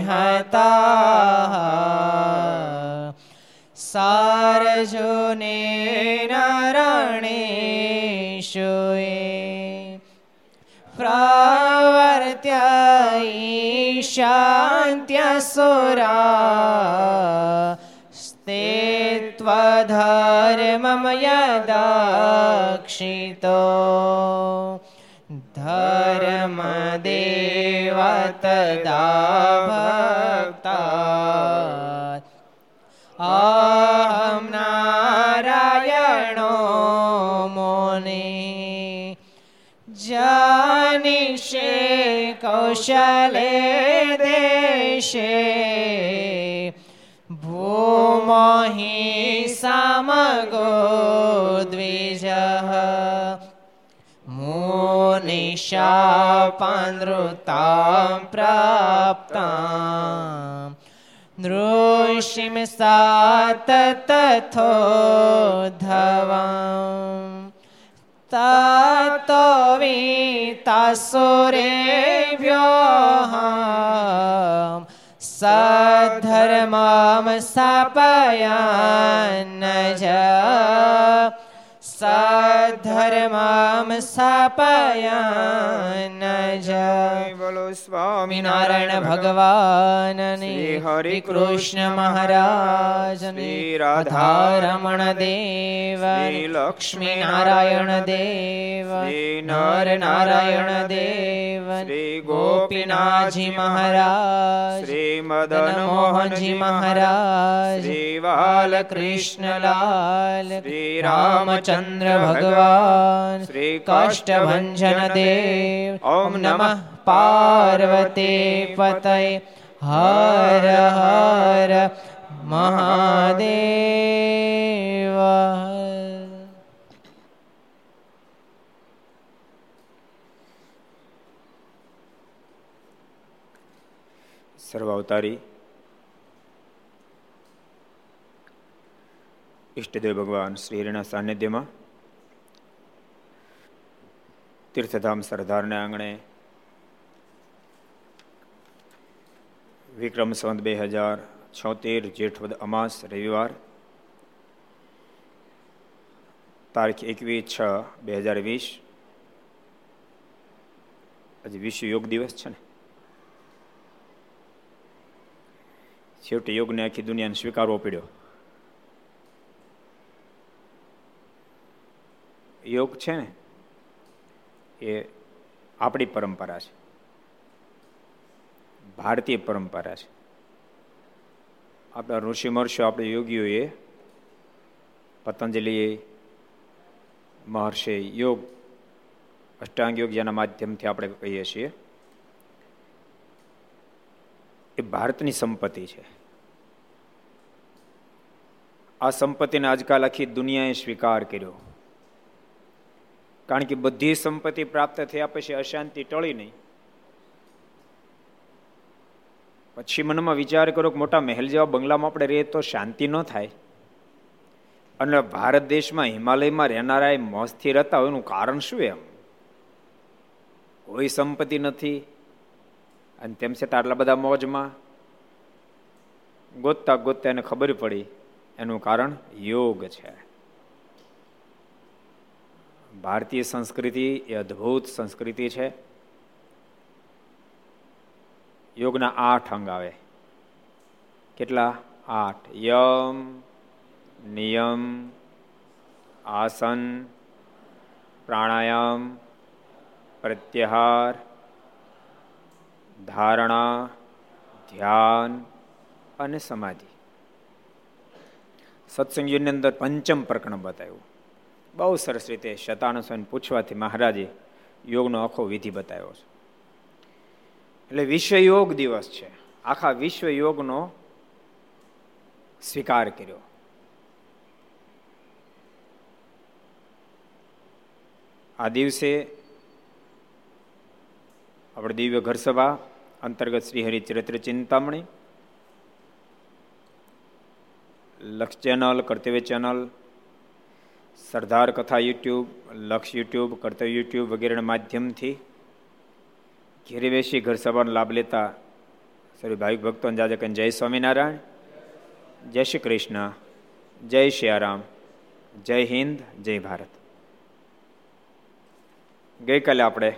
હતા સારજોને નારણેશોએ પ્રવર્ત્ય ઈશાન્ત્યસુરા સ્તે ત્વધર્મમ યદક્ષિતો ધર્મદેવ તદા ભક્તા અહમ નારાયણો મોને જાનિષે કૌશલે દેશે. ભૂમહિ સમગો દ્વિજ પ્રાપ્તા નૃષિમ સાત તથોધવાં તતો વિતાસુરેભ્યો સધર્મમ સ્થાપયાન જ સધર્મમ સ્થાપયાન જય બોલો સ્વામિનારાયણ ભગવાનની હરે કૃષ્ણ મહારાજ શ્રી રાધા રમણ દેવ શ્રી લક્ષ્મી નારાયણ દેવ શ્રી નર નારાયણ દેવ શ્રી ગોપીનાથજી મહારાજ શ્રી મદન મદન મોહનજી મહારાજ શ્રી બાલકૃષ્ણલાલ શ્રી રામચંદ્ર ભગવાન શ્રી કાષ્ટભંજન દેવ ઓમ નમઃ પાર્વતી પતય હર હર મહાદેવ સર્વાવતારી ઈષ્ટદેવ ભગવાન શ્રી હરિના સાનિધ્યમાં તીર્થધામ સરદારના આંગણે વિક્રમ સંવત બે હજાર છોતેર જેઠવદ અમાસ રવિવાર તારીખ એકવીસ છ બે હજાર વીસ. આજે વિશ્વ યોગ દિવસ છે ને. છેવટે યોગને આખી દુનિયાને સ્વીકારવો પડ્યો. યોગ છે ને, એ આપણી પરંપરા છે. ભારતીય પરંપરા છે. આપણા ઋષિ મહર્ષિઓ, આપણે યોગીઓએ પતંજલિએ મહર્ષિ યોગ, અષ્ટાંગ યોગ જેના માધ્યમથી આપણે કહીએ છીએ. એ ભારતની સંપત્તિ છે. આ સંપત્તિને આજકાલ આખી દુનિયાએ સ્વીકાર કર્યો. કારણ કે બધી સંપત્તિ પ્રાપ્ત થયા પછી અશાંતિ ટળી નહીં. પછી મનમાં વિચાર કરો કે મોટા મહેલ જેવા બંગલામાં આપણે રહીએ તો શાંતિ ન થાય. અને ભારત દેશમાં હિમાલયમાં રહેનારા મોજથી રહેતા હોય એનું કારણ શું એમ? કોઈ સંપત્તિ નથી. અને તેમ છતાં આટલા બધા મોજમાં ગોતતા ગોતતા એને ખબર પડી. એનું કારણ યોગ છે. ભારતીય સંસ્કૃતિ એ અદ્ભુત સંસ્કૃતિ છે. યોગના આઠ અંગ આવે. કેટલા? આઠ. યમ, નિયમ, આસન, પ્રાણાયામ, પ્રત્યાહાર, ધારણા, ધ્યાન અને સમાધિ. સત્સંગની અંદર પંચમ પ્રકરણ બતાવ્યું. બહુ સરસ રીતે શતાનુ સ્વામી પૂછવાથી મહારાજે યોગનો આખો વિધિ બતાવ્યો છે. એટલે વિશ્વ યોગ દિવસ છે. આખા વિશ્વ યોગનો સ્વીકાર કર્યો. આ દિવસે આપણે દિવ્ય ઘર સભા અંતર્ગત શ્રી હરિચરિત્ર ચિંતામણી, લક્ષ ચેનલ, કર્તવ્ય ચેનલ સરદાર કથા યુટ્યુબ, લક્ષ યુટ્યુબ, કર્તવ્ય યુટ્યુબ વગેરેના માધ્યમથી ઘેરે બેસી ઘર સભાનો લાભ લેતા સરી ભાવિક ભક્તોને જાજે જય સ્વામિનારાયણ, જય શ્રી કૃષ્ણ, જય શ્રી જય હિન્દ, જય ભારત. ગઈકાલે આપણે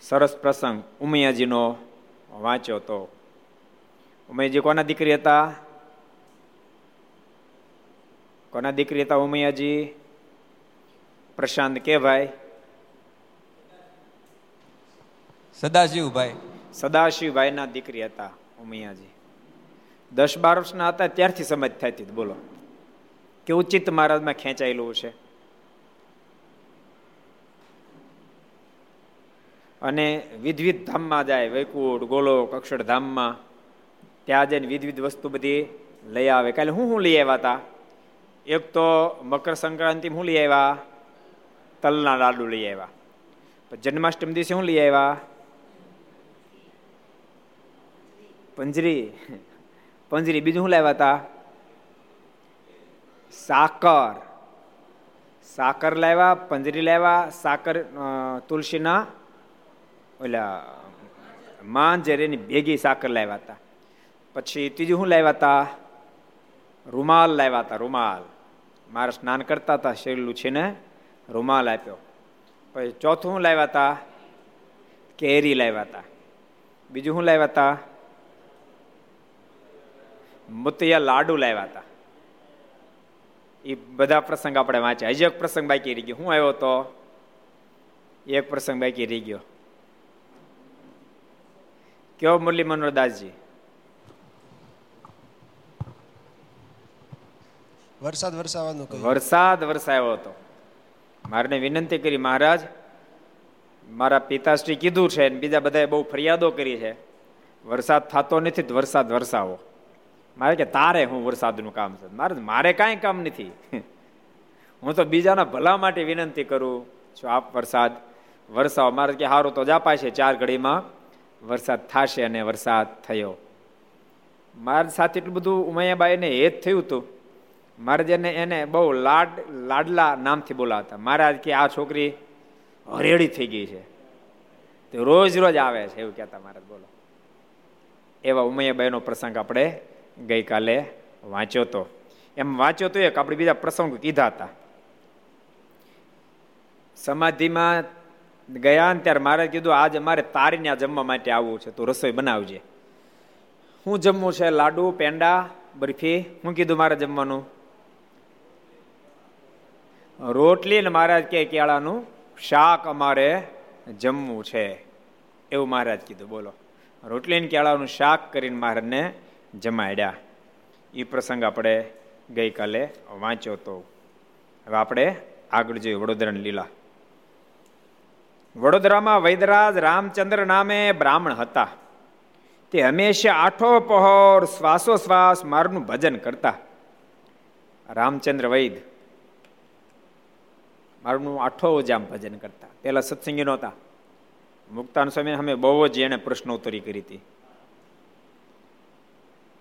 સરસ પ્રસંગ ઉમૈયાજીનો વાંચ્યો તો ઉમૈયાજી કોના દીકરી હતા? કોના દીકરી હતા ઉમૈયાજી? પ્રશાંત કે ભાઈ સદાશિવભાઈ. સદાશિવભાઈના દીકરી હતા ઉમૈયાજી. દસ બાર વર્ષના હતા ત્યારથી સમજ થતી બોલો. કે ઉચિત મહારાજમાં ખેંચાયેલું છે. અને વિધવિધ ધામમાં જાય વૈકુંઠ ગોલોક અક્ષરધામમાં. ત્યાં જઈને વિધવિધ વસ્તુ બધી લઈ આવે. કાલે હું શું લઈ આવ્યા હતા? એક તો મકર સંક્રાંતિ હું લઈ આવ્યા? તલના લાડુ લઈ આવ્યા જન્માષ્ટમી દિવસે શું લઈ આવ્યા પંજરી પંજરી બીજું શું લાવ્યા હતા સાકર સાકર લાવ્યા પંજરી લાવ્યા સાકર તુલસીના ઓલા માંજરેની ભેગી સાકર લાવ્યા હતા પછી ત્રીજું શું લાવ્યા હતા રૂમાલ લાવ્યા હતા રૂમાલ મારે સ્નાન કરતા હતા શેરલું છે ને રૂમાલ આપ્યો. પછી ચોથું લાવ્યા હતા કેરી લાવ્યા હતા બીજું શું લાવ્યા હતા મુતિયા લાડુ લાવ્યા હતા એ બધા પ્રસંગ આપણે વાંચ્યા. હજી એક પ્રસંગ બાકી રહી ગયો. હું આવ્યો તો? એક પ્રસંગ બાકી રહી ગયો. કયો મુરલી મનોરદાસજી વરસાદ વરસાવાનો વરસાદ વરસાયો હતો. મારે વિનંતી કરી, મહારાજ, મારા પિતાશ્રી કીધું છે બીજા બધાએ બહુ ફરિયાદો કરી છે. વરસાદ થતો નથી તો વરસાદ વરસાવો. મારે કે, તારે હું વરસાદનું કામ છે. મારે મારે કાંઈ કામ નથી. હું તો બીજાના ભલા માટે વિનંતી કરું છું આપ વરસાદ વરસાવો. મારે કે સારું તો જાપાય છે, ચાર ઘડીમાં વરસાદ થશે અને વરસાદ થયો. મારા સાથે એટલું બધું ઉમૈયાબાઈને હેત થયું હતું. મારે જેને એને બહુ લાડ, લાડલા નામથી બોલાવતા. મહારાજ કે, આ છોકરી હરેડી થઈ ગઈ છે. તે રોજ રોજ આવે છે એવું કહેતા મહારાજ, બોલો. એવા ઉમૈયાબાઈનો પ્રસંગ આપણે ગઈકાલે વાંચ્યો તો. એમ વાંચ્યો તો એક આપણે બીજા પ્રસંગ કીધા હતા. સમાધિમાં ગયા ને ત્યારે મારે કીધું, આજે મારે તારીને આ જમવા માટે આવવું છે, તું રસોઈ બનાવજે. હું જમવું છે, લાડુ, પેંડા, બરફી. હું કીધું, મારે જમવાનું. રોટલી ને મહારાજ કે કેળાનું શાક અમારે જમવું છે. એવું મહારાજ કીધું, બોલો. રોટલી ને કેળાનું શાક કરીને મહારાજને જમાડ્યા. એ પ્રસંગ આપણે ગઈકાલે વાંચ્યો તો. હવે આપણે આગળ જોઈએ વડોદરાની લીલા. વડોદરામાં વૈદરાજ રામચંદ્ર નામે બ્રાહ્મણ હતા. તે હંમેશા આઠો પહોર શ્વાસોશ્વાસ મારનું ભજન કરતા. રામચંદ્ર વૈદ મારું આઠો જામ ભજન કરતા. પેલા સત્સંગી નહોતા. મુક્તાન સ્વામી અમે બહુ જ એને પ્રશ્નોત્તરી કરી હતી.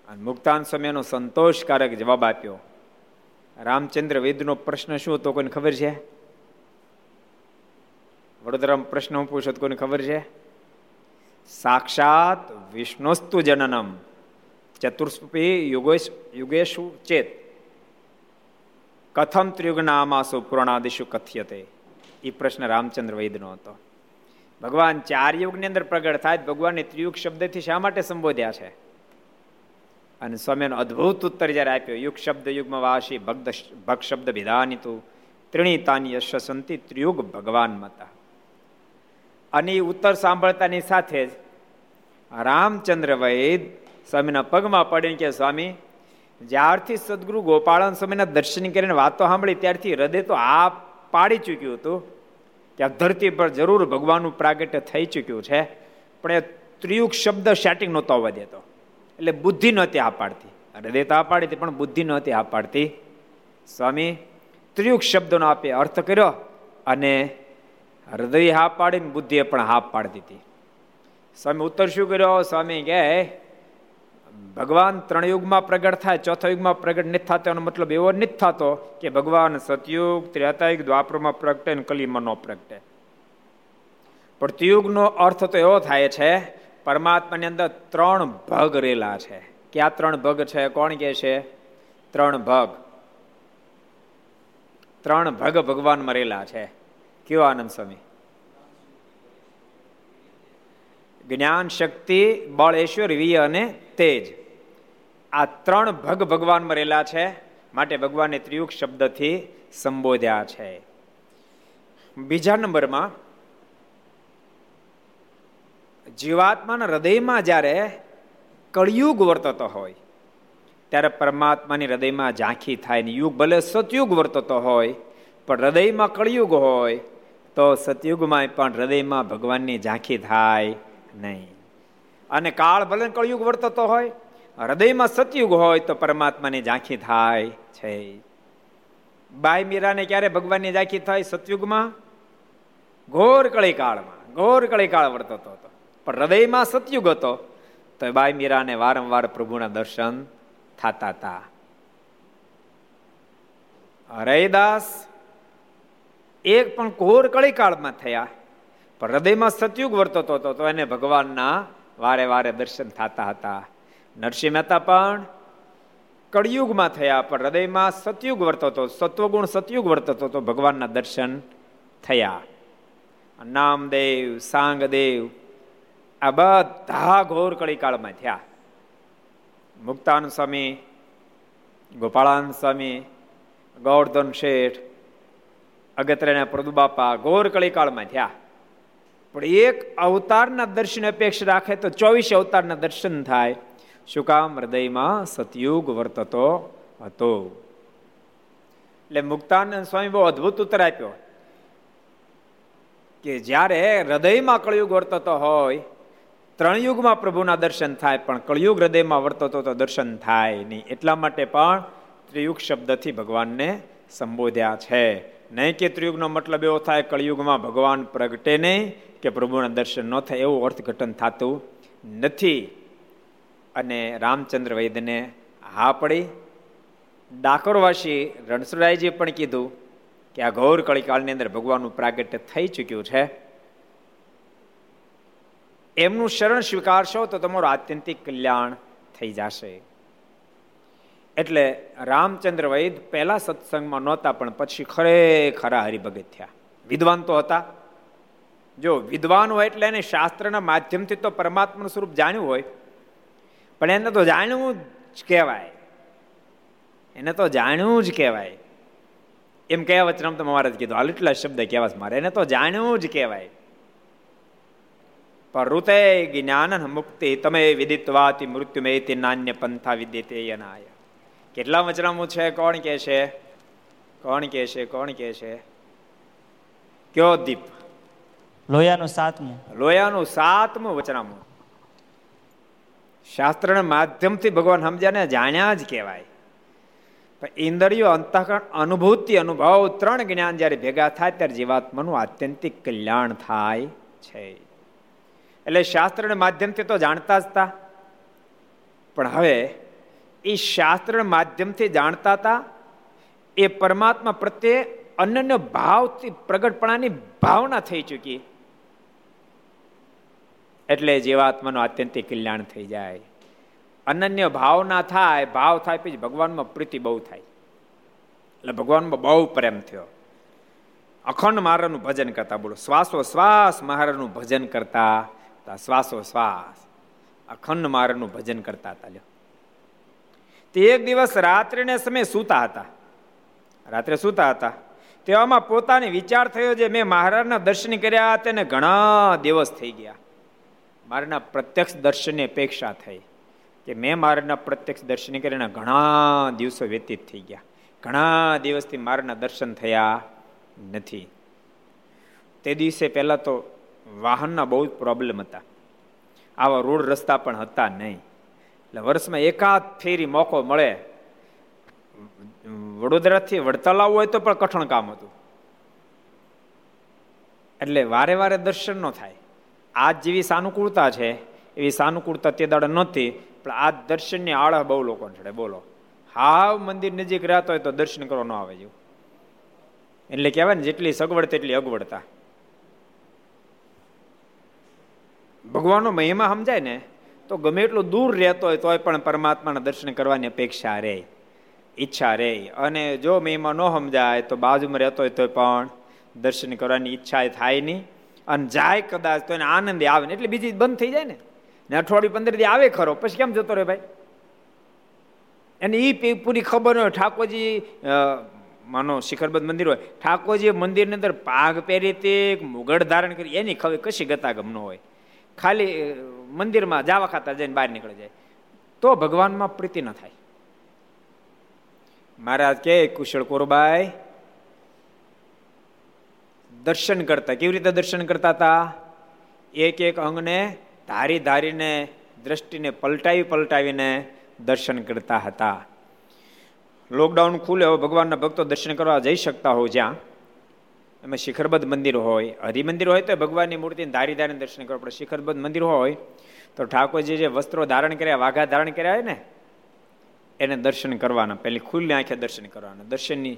અને મુક્તાન સ્વામીનો સંતોષકારક જવાબ આપ્યો. રામચંદ્ર વેદનો પ્રશ્ન શું હતો કોઈને ખબર છે? વડોદરામાં પ્રશ્ન હું પૂછો કોઈને ખબર છે? સાક્ષાત વિષ્ણુસ્તુ જનનમ. ચતુર્સ્પી યુગેશ યુગેશુ ચેત. કથમ ત્રિયુગનામાસુ પુરાણાદિશુ કથ્યતે? એ પ્રશ્ન રામચંદ્ર વૈદનો હતો. ભગવાન ચાર યુગની અંદર પ્રગટ થાય ભગવાનને ત્રિયુગ શબ્દથી શા માટે સંબોધ્યા છે? અને સ્વામીનો અદ્ભુત ઉત્તર જ્યારે આપ્યો, યુગ શબ્દ યુગમાં વાસી, ભક્ત ભક્ત શબ્દ વિધાનિતું, ત્રિણીતાની યશસંતી ત્રિયુગ ભગવાન મતા. અને એ ઉત્તર સાંભળતાની સાથે જ રામચંદ્ર વૈદ સ્વામીના પગમાં પડીને કે સ્વામી જ્યારથી સદગુરુ ગોપાળન સ્વામીના દર્શન કરીને વાતો સાંભળી, ત્યારથી હૃદય તો આ પાડી ચૂક્યું હતું આ ધરતી પર જરૂર ભગવાનનું પ્રાગટ્ય થઈ ચૂક્યું છે. પણ એ ત્રિયુગ શબ્દ સેટિંગ નહોતો આવવા દેતો. એટલે બુદ્ધિ નહોતી આ પાડતી. હૃદય તો આ પાડી હતી પણ બુદ્ધિ નહોતી આ પાડતી. સ્વામી, ત્રિયુગ શબ્દનો આપે અર્થ કર્યો અને હૃદય હા પાડીને બુદ્ધિએ પણ હા પાડી દીધી. સ્વામી, ઉત્તર શું કર્યો? સ્વામી કે ભગવાન ત્રણ યુગમાં પ્રગટ થાય, ચોથા યુગમાં પ્રગટ નથી થતો, એનો મતલબ એવો નથી થતો કે ભગવાન સતયુગ, ત્રેતાયુગ, દ્વાપરમાં પ્રગટે અને કલીમાં પ્રગટે. પણ ત્યુગનો અર્થ તો એવો થાય છે, પરમાત્માની અંદર ત્રણ ભગ રેલા છે. ક્યાં ત્રણ ભગ છે? કોણ કે છે? ત્રણ ભગ. ત્રણ ભગ ભગવાન મરેલા છે. કયો આનંદ સ્વામી? જ્ઞાન શક્તિ, બળ, ઐશ્વર્ય અને તેજ. આ ત્રણ ભગ ભગવાન મરેલા છે, માટે ભગવાનને ત્રિયુગ શબ્દથી સંબોધ્યા છે. બીજા નંબરમાં, જીવાત્માના હૃદયમાં જ્યારે કળિયુગ વર્તતો હોય, ત્યારે પરમાત્માની હૃદયમાં ઝાંખી થાય ને યુગ ભલે સતયુગ વર્તતો હોય, પણ હૃદયમાં કળિયુગ હોય, તો સતયુગમાં પણ હૃદયમાં ભગવાનની ઝાંખી થાય નહીં. અને કાળ ભલે કળિયુગ વર્તતો હોય હૃદયમાં સતયુગ હોય તો પરમાત્માની ઝાંખી થાય છે. બાઈ મીરાને ક્યારે ભગવાનની ઝાંખી થાય? સતયુગમાં? ઘોર કળી કાળમાં ઘોર કળી કાળ વર્તતો હતો. પણ હૃદયમાં સતયુગ હતો તો બાય મીરાને વારંવાર પ્રભુના દર્શન થતા હતા હરયદાસ એક પણ ઘોર કળી કાળમાં થયા. પણ હૃદયમાં સતયુગ વર્તતો હતો તો એને ભગવાનના વારે વારે દર્શન થતા હતા. નરસિંહ મહેતા પણ કળિયુગમાં થયા, પણ હૃદયમાં સતયુગ વર્તતો સત્વગુણ સતયુગ વર્તતો તો ભગવાનના દર્શન થયા. નામદેવ, સાંગદેવ, આ બધા ઘોર કળીકાળમાં થયા. મુક્તાન સ્વામી ગોપાળાન સ્વામી ગૌરધન શેઠ, અગત્યના પ્રદુબાપા ઘોર કળીકાળમાં થયા. પણ એક અવતારના દર્શન અપેક્ષા રાખે તો ચોવીસ અવતારના દર્શન થાય. શું કામ હૃદયમાં સતયુગ વર્તતો હતો એટલે મુક્તાનંદ સ્વામી બહુ અદભુત ઉત્તર આપ્યો કે જ્યારે હૃદયમાં કળયુગ વર્તતો હોય ત્રણ યુગમાં પ્રભુના દર્શન થાય પણ કળયુગ હૃદયમાં વર્તતો તો દર્શન થાય નહીં એટલા માટે પણ ત્રિયુગ શબ્દથી ભગવાનને સંબોધ્યા છે નહીં કે ત્રિયુગનો મતલબ એવો થાય કળયુગમાં ભગવાન પ્રગટે નહીં કે પ્રભુના દર્શન ન થાય એવું અર્થઘટન થતું નથી અને રામચંદ્ર વૈદ્યને હા પડી. ડાકોરવાસી રણસુરાયજીએ પણ કીધું કે આ ઘોર કળીકાળની અંદર ભગવાનનું પ્રાગટ્ય થઈ ચૂક્યું છે. એમનું શરણ સ્વીકારશો તો તમારું આત્યંતિક કલ્યાણ થઈ જશે. એટલે રામચંદ્ર વૈદ પહેલા સત્સંગમાં નહોતા, પણ પછી ખરેખરા હરિભગત થયા. વિદ્વાન તો હતા. જો વિદ્વાન હોય એટલે એને શાસ્ત્રના માધ્યમથી તો પરમાત્માનું સ્વરૂપ જાણ્યું હોય પણ એને તો જાણવું જ કહેવાય. એને તો જાણવું જ કહેવાય. એમ કયા વચનામ તો મારે કીધું હાલ એટલા શબ્દ કહેવાશ મારે. એને તો જાણવું જ કહેવાય. પરુતે જ્ઞાન મુક્તિ તમે વિદિત્વાતિ મૃત્યુમેતિ નાન્ય પંથા વિદ્યતે યનાય. કેટલા વચનામું છે? કોણ કે છે? કોણ કે છે? કોણ કે છે? કયો દીપ? લોયાનું સાતમું. લોયાનું સાતમું વચનામું. શાસ્ત્રના માધ્યમથી ભગવાન સમજ્યા ને જાણ્યા જ કહેવાય. પણ ઇન્દ્રિયો અંતઃકરણ, અનુભૂતિ, અનુભવ ત્રણ જ્ઞાન જ્યારે ભેગા થાય ત્યારે જીવાત્માનું આત્યંતિક કલ્યાણ થાય છે. એટલે શાસ્ત્રના માધ્યમથી તો જાણતા જ હતા પણ હવે એ શાસ્ત્ર માધ્યમથી જાણતા હતા એ પરમાત્મા પ્રત્યે અનન્ય ભાવથી પ્રગટપણાની ભાવના થઈ ચૂકી. એટલે જીવાત્માનું આત્યંતિક કલ્યાણ થઈ જાય. અનન્ય ભાવના થાય, ભાવ થાય પછી ભગવાનમાં પ્રીતિ બહુ થાય. એટલે ભગવાનમાં બહુ પ્રેમ થયો. અખંડ મહારાજનું ભજન કરતા બોલો, શ્વાસો શ્વાસ મહારાજનું ભજન કરતા શ્વાસો શ્વાસ. અખંડ મહારાજનું ભજન કરતા હતા લ્યો. તે એક દિવસ રાત્રિને સમય સૂતા હતા. રાત્રે સૂતા હતા. તેવામાં પોતાને વિચાર થયો જે મેં મહારાજના દર્શન કર્યા તેને ઘણા દિવસ થઈ ગયા. મારાના પ્રત્યક્ષ દર્શનની અપેક્ષા થઈ કે મેં મારના પ્રત્યક્ષ દર્શન કરીને ઘણા દિવસો વ્યતીત થઈ ગયા. ઘણા દિવસથી મારના દર્શન થયા નથી. તે દિવસે પહેલાં તો વાહનના બહુ જ પ્રોબ્લેમ હતા. આવા રોડ રસ્તા પણ હતા નહીં. એટલે વર્ષમાં એકાદ ફેરી મોકો મળે. વડોદરાથી વડતાલ આવવું હોય તો પણ કઠણ કામ હતું. એટલે વારે વારે દર્શન ન થાય. આજ જેવી સાનુકૂળતા છે, એવી સાનુકૂળતા તે દાડે નહોતી પણ આ દર્શનની આળા બહુ લોકો ચડે બોલો. હાવ મંદિર નજીક રહેતો હોય તો દર્શન કરવા ન આવે જેવું એટલે કહેવાય ને, જેટલી સગવડ તેટલી અગવડતા. ભગવાનનો મહિમા સમજાય ને, તો ગમે એટલું દૂર રહેતો હોય તોય પણ પરમાત્માના દર્શન કરવાની અપેક્ષા રહે ઈચ્છા રહે અને જો મહિમા ન સમજાય તો બાજુમાં રહેતો હોય તો પણ દર્શન કરવાની ઈચ્છા થાય નહીં. અને જાય કદાચ તો એને આનંદ આવે ને એટલે બીજી બંધ થઈ જાય ને. ને અઠવાડિયું પંદર દી આવે ખરો. પછી કેમ જતો રહે ભાઈ? એને એ પૂરી ખબર હોય. ઠાકોરજી માનો શિખરબદ્ધ મંદિર હોય. ઠાકોરજી મંદિરની અંદર પાઘ પહેરી તે મુગડ ધારણ કરી. એની ખબર કશી ગતાગમ ન હોય. ખાલી મંદિરમાં જાવા ખાતા જઈને બહાર નીકળી જાય. તો ભગવાનમાં પ્રીતિ ન થાય. મહારાજ કે, કુશળ કોરબાઈ દર્શન કરતા. કેવી રીતે દર્શન કરતા હતા? એક એક અંગને ધારી ધારીને, દ્રષ્ટિને પલટાવી પલટાવીને દર્શન કરતા હતા. લોકડાઉન ખુલે, હવે ભગવાનના ભક્તો દર્શન કરવા જઈ શકતા હોય જ્યાં. એમાં શિખરબદ્ધ મંદિર હોય, હરિમંદિર હોય તો ભગવાનની મૂર્તિને ધારી ધારીને દર્શન કરવા પડે. શિખરબદ્ધ મંદિર હોય તો ઠાકોરજી જે વસ્ત્રો ધારણ કર્યા, વાઘા ધારણ કર્યા હોય ને, એને દર્શન કરવાના. પહેલી ખુલ્લી આંખે દર્શન કરવાના. દર્શનની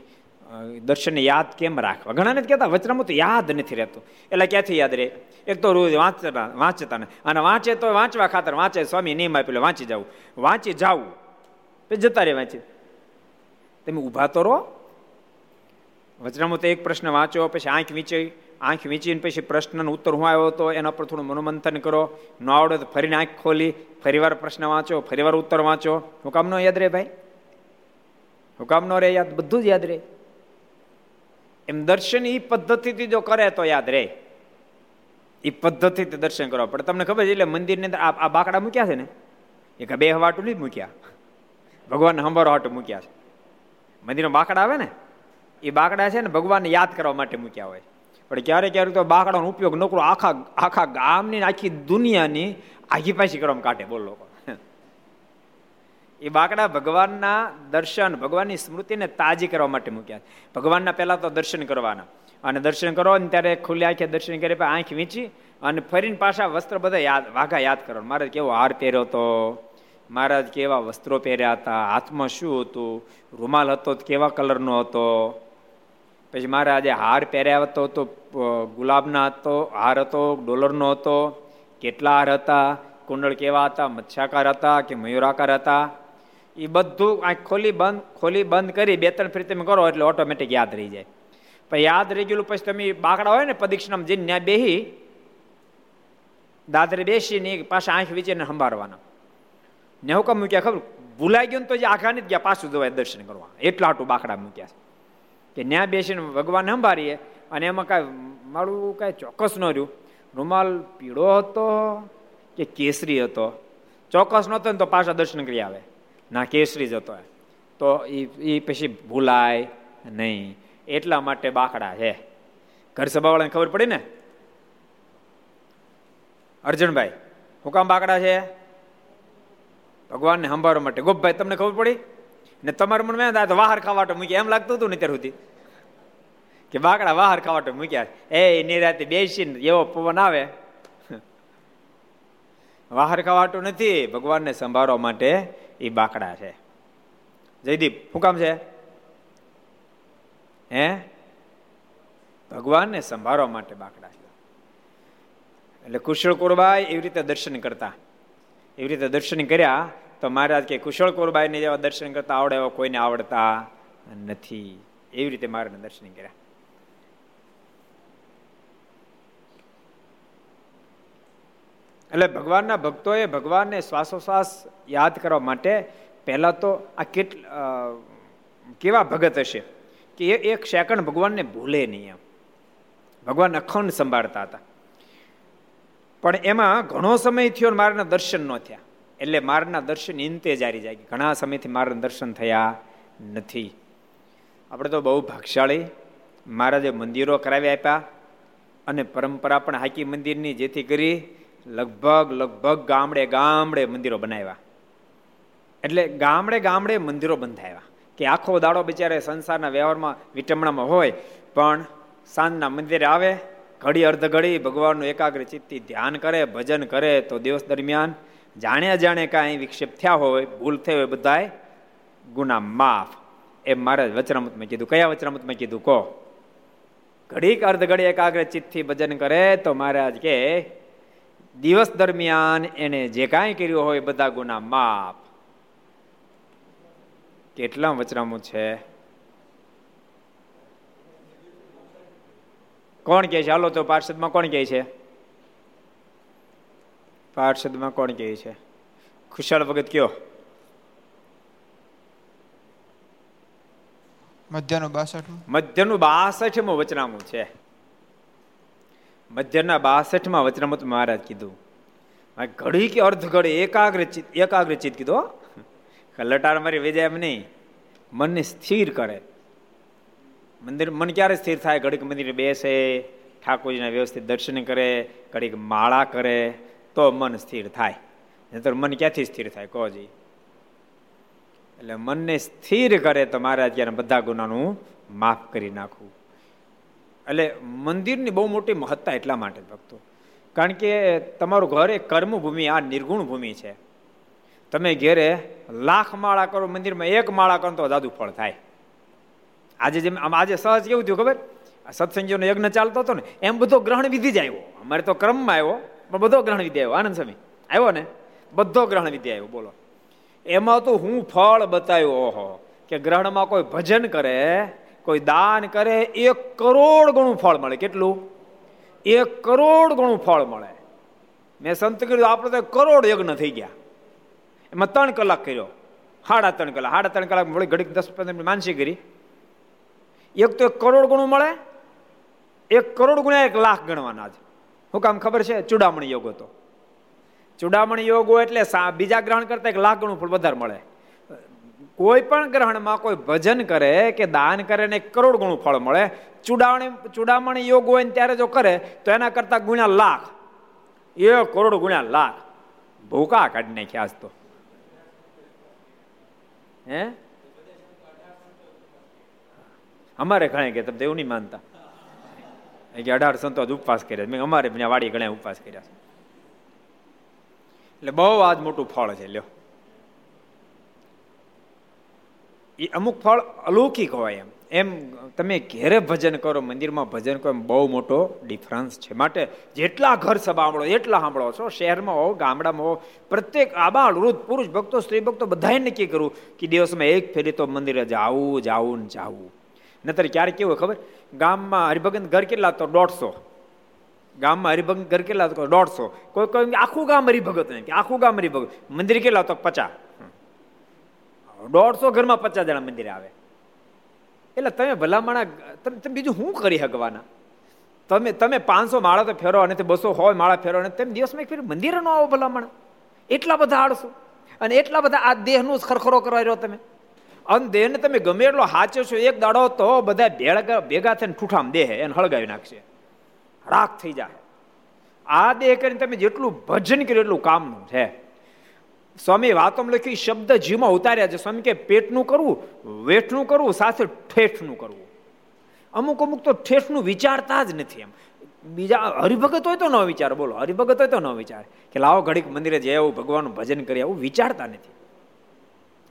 દર્શનને યાદ કેમ રાખવા? ઘણાને જ કહેતા, વચનામૃત યાદ નથી રહેતું. એટલે ક્યાંથી યાદ રહે? એક તો રોજ વાંચતા વાંચતા ને. અને વાંચે તો વાંચવા ખાતર વાંચે સ્વામી નિયમ આપેલો વાંચી જવું વાંચી જાવું પછી જતા રે વાંચી. તમે ઊભા તો રહો. વચનામૃત એક પ્રશ્ન વાંચો પછી આંખ વીંચી, આંખ વીંચીને પછી પ્રશ્નનો ઉત્તર હું આવ્યો હતો, એના પર થોડું મનોમંથન કરો. ન આવડે તો ફરીને આંખ ખોલી, ફરીવાર પ્રશ્ન વાંચો ફરીવાર ઉત્તર વાંચો હું કામ ન યાદ રહે ભાઈ? હું કામ ન રહે યાદ, બધું જ યાદ રહે. એમ દર્શન એ પદ્ધતિથી જો કરે તો યાદ રહે. એ પદ્ધતિથી દર્શન કરવા. પડે તમને ખબર છે, એટલે મંદિરની અંદર આ બાકડા મૂક્યા છે ને? એક બે હવાટું નહીં મૂક્યા. ભગવાન હંભારો હાટું મૂક્યા છે. મંદિરમાં બાકડા આવે ને એ બાકડા છે ને ભગવાનને યાદ કરવા માટે મૂક્યા હોય. પણ ક્યારેક ક્યારેક તો બાકડાનો ઉપયોગ નોકરો આખા આખા ગામની આખી દુનિયાની આખી પાછી કરવામાં કાઢે બોલ લોકો. એ બાકડા ભગવાનના દર્શન, ભગવાનની સ્મૃતિને તાજી કરવા માટે મૂક્યા ભગવાનના પહેલા તો દર્શન કરવાના. અને દર્શન કરો ને ત્યારે ખુલ્લી આંખે દર્શન કરી આંખ વીંચી અને ફરીને પાછા વસ્ત્ર બધા યાદ, વાઘા યાદ કરો મહારાજ કેવો હાર પહેર્યો હતો મહારાજ કેવા વસ્ત્રો પહેર્યા હતા? હાથમાં શું હતું? રૂમાલ હતો કેવા કલરનો હતો? પછી મહારાજે હાર પહેર્યા હતો તો ગુલાબના હતો, હાર હતો, ડોલરનો હતો. કેટલા હાર હતા? કુંડળ કેવા હતા? મચ્છાકાર હતા કે મયુરાકાર હતા? એ બધું આંખ ખોલી બંધ ખોલી બંધ કરી બે ત્રણ ફરી તમે કરો એટલે ઓટોમેટિક યાદ રહી જાય. પણ યાદ રહી ગયેલું પછી તમે બાકડા હોય ને પ્રદિક્ષિણામાં જઈને ત્યાં બેહી, દાદરે બેસીને પાછા આંખ વિચીને સંભાળવાના. ને હુકમ મૂક્યા ખબર, ભૂલાઈ ગયું તો જે આખા નથી ગયા પાછું જવાય દર્શન કરવા. એટલા આટું બાકડા મૂક્યા કે ત્યાં બેસીને ભગવાન સંભાળીએ અને એમાં કાંઈ મારું કાંઈ ચોક્કસ ન રહ્યું. રૂમાલ પીળો હતો કે કેસરી હતો? ચોક્કસ નહોતો ને તો પાછા દર્શન કરી આવે. ના, કેસરી જતો તો એ પછી ભૂલાય નહીં. એટલા માટે બાકડા છે. ઘર સભાવાળાને ખબર પડી ને? અર્જુનભાઈ, હું કામ બાકડા છે? ભગવાનને સંભાળવા માટે. ગોપભાઈ, તમને ખબર પડી? ને તમારું મને તો વાહર ખાવાટો મૂકી એમ લાગતું હતું ને ત્યાર સુધી? કે બાકડા વાહર ખાવાટો મૂક્યા એ નિરાતે બેસીને એવો પવન આવે. વાહર ખાવાટું નથી. ભગવાનને સંભાળવા માટે એ બાકડા છે. જયદીપ, શું કામ છે? હે? ભગવાનને સંભાળવા માટે બાકડા છે. એટલે કુશળ કોરબાઈ એવી રીતે દર્શન કરતા. એવી રીતે દર્શન કર્યા તો મહારાજ કે કુશળ કોરબાઈને જેવા દર્શન કરતા આવડે એવા કોઈને આવડતા નથી. એવી રીતે મારે દર્શન કર્યા. એટલે ભગવાનના ભક્તોએ ભગવાનને શ્વાસોશ્વાસ યાદ કરવા માટે પહેલાં તો આ કેટ કેવા ભગત હશે કે એક સેકન્ડ ભગવાનને ભૂલે નહીં એમ. ભગવાન અખંડ સંભાળતા હતા. પણ એમાં ઘણો સમય થયો મારના દર્શન ન થયા. એટલે મારના દર્શન ઇંતે જારી જાય. ઘણા સમયથી મારા દર્શન થયા નથી. આપણે તો બહુ ભાગશાળી. મહારાજે મંદિરો કરાવી આપ્યા અને પરંપરા પણ હાકી મંદિરની જેથી કરી લગભગ લગભગ ગામડે ગામડે મંદિરો બનાવ્યા. એટલે ગામડે ગામડે મંદિરો બંધાવ્યા કે આખો દાડો બિચારે સંસારના વ્યવહારમાં વિટમણામાં હોય, પણ સાંજના મંદિરે આવે, ઘડી અર્ધ ઘડી ભગવાનનું એકાગ્ર ચિત્તી ધ્યાન કરે, ભજન કરે, તો દિવસ દરમિયાન જાણ્યા જાણે કાંઈ વિક્ષેપ થયા હોય, ભૂલ થઈ હોય બધાય, ગુના માફ. એમ મારે વચનામૃતમાં કીધું. કયા વચનામૃતમાં કીધું? કહો. ઘડીક અર્ધ ઘડી એકાગ્ર ચિત્તથી ભજન કરે, તો મહારાજ કે દિવસ દરમિયાન એને જે કાંઈ કર્યું હોય બધા ગુના માપ કેટલા વચરામું છે? કોણ કહે છે? હાલો તો પાર્ષદમાં કોણ કહે છે? પાર્ષદમાં કોણ કહે છે? ખુશાળ ભગત કયો? મધ્યનું બાસઠ મધ્યનું બાસઠમું વચનામું છે. મધ્યના બાસઠમાં વચનામૃત મહારાજ કીધું. ઘડી કે અર્ધ ઘડી એકાગ્ર એકાગ્ર ચિત્ત કીધું લટાર મારી વેજાય એમ નહીં, મનને સ્થિર કરે. મંદિર, મન ક્યારે સ્થિર થાય? ઘડીક મંદિર બેસે, ઠાકોરજીના વ્યવસ્થિત દર્શન કરે, ઘડીક માળા કરે, તો મન સ્થિર થાય. નહીતર મન ક્યાંથી સ્થિર થાય? કોજી એટલે મનને સ્થિર કરે તો મારે અત્યારે બધા ગુનાનું માફ કરી નાખવું એટલે મંદિરની બહુ મોટી મહત્તા એટલા માટે ભક્તો. કારણ કે તમારું ઘર એ કર્મભૂમિ, આ નિર્ગુણ ભૂમિ છે. તમે ઘેરે લાખ માળા કરો, મંદિરમાં એક માળા કરો તો દાદુ ફળ થાય. આજે જેમ આમ આજે સહજ કેવું થયું ખબર? સત્સંગીઓનો યજ્ઞ ચાલતો હતો ને, એમ બધો ગ્રહણ વિધિ જ આવ્યો. અમારે તો ક્રમમાં આવ્યો, પણ બધો ગ્રહણ વિધિ આવ્યો. આનંદ સ્વામી, આવ્યો ને? બધો ગ્રહણ વિધિ આવ્યો, બોલો. એમાં તો હું ફળ બતાવ્યો, ઓહો, કે ગ્રહણમાં કોઈ ભજન કરે કોઈ દાન કરે, એક કરોડ ગણું ફળ મળે. કેટલું? એક કરોડ ગણું ફળ મળે. મેં સંત કર્યું, આપણે તો કરોડ યજ્ઞ થઈ ગયા. એમાં ત્રણ કલાક કર્યો. સાડા ત્રણ કલાક. સાડા ત્રણ કલાક વળી ઘડીક દસ પંદર મિનિટ માનસી કરી. એક તો એક કરોડ ગણું મળે. એક કરોડ ગુણ્યા એક લાખ ગણવાના જ હું કામ ખબર છે? ચૂડામણી યોગ હતો. ચુડામણી યોગો એટલે બીજા ગ્રહણ કરતા એક લાખ ગણું ફળ વધારે મળે. કોઈ પણ ગ્રહણમાં કોઈ ભજન કરે કે દાન કરે ને કરોડ ગણું ફળ મળે, ચુડાવણી, ચુડામણી યોગ હોય ને ત્યારે જો કરે, તો એના કરતા ગુણ્યા લાખ. એ કરોડ ગુણ્યા લાખ. ભૂકા કાઢી નાખ્યા આજ તો. હે? અમારે ઘણા કે તમે એવું નહીં માનતા. કે અઢાર સંતો ઉપવાસ કર્યા મેં અમારે વાડી ઘણા ઉપવાસ કર્યા એટલે બહુ આજ મોટું ફળ છે, લ્યો. એ અમુક ફળ અલૌકિક હોય એમ. એમ તમે ઘેરે ભજન કરો, મંદિરમાં ભજન કરો, એમ બહુ મોટો ડિફરન્સ છે. માટે જેટલા ઘર સભા સાંભળો એટલા સાંભળો છો. શહેરમાં હો, ગામડામાં હો, પ્રત્યેક આબાળ, વૃદ્ધ, પુરુષ, ભક્તો, સ્ત્રી, ભક્તો બધાએ નક્કી કરવું કે દિવસમાં એક ફેરી તો મંદિરે જાવું જાવું ને જાવું. નતર ક્યારે કેવું ખબર? ગામમાં હરિભગત ઘર કેટલા તો? દોઢસો. ગામમાં હરિભગન ઘર કેટલા તો? દોઢસો. કોઈ કોઈ આખું ગામ હરિભગત નહીં આખું ગામ હરિભગત. મંદિર કેટલા તો? પચાસ. દોઢસો ઘરમાં પચાસ જણા મંદિરે આવે. એટલે તમે ભલામણા, તમે બીજું શું કરી શકવાના તમે તમે પાંચસો માળા તો ફેરો અને બસો હોય માળા ફેરો અને તેમ દિવસમાં એક ફેર મંદિરે ન આવો ભલામણ. એટલા બધા આડશો અને એટલા બધા આ દેહનું જ ખરખરો કરવા રહ્યો તમે. અને દેહને તમે ગમે એટલો હાચો છો, એક દાડો તો બધા ભેળા ભેગા થઈને ઠૂઠામ દેહ એને હળગાવી નાખશે. રાખ થઈ જાય આ દેહ કરીને તમે જેટલું ભજન કર્યું એટલું કામનું છે. સ્વામી વાતોમ લખ્યું શબ્દ જીવમાં ઉતાર્યા છે. સ્વામી કે પેટનું કરવું, વેઠનું કરવું, સાથે ઠેઠનું કરવું. અમુક અમુક તો ઠેઠનું વિચારતા જ નથી એમ. બીજા હરિભગત હોય તો ન વિચાર. બોલો, હરિભગત હોય તો ન વિચાર. કે લાવો ઘડીક મંદિરે જાય એવું ભગવાનનું ભજન કરી આવું, વિચારતા નથી.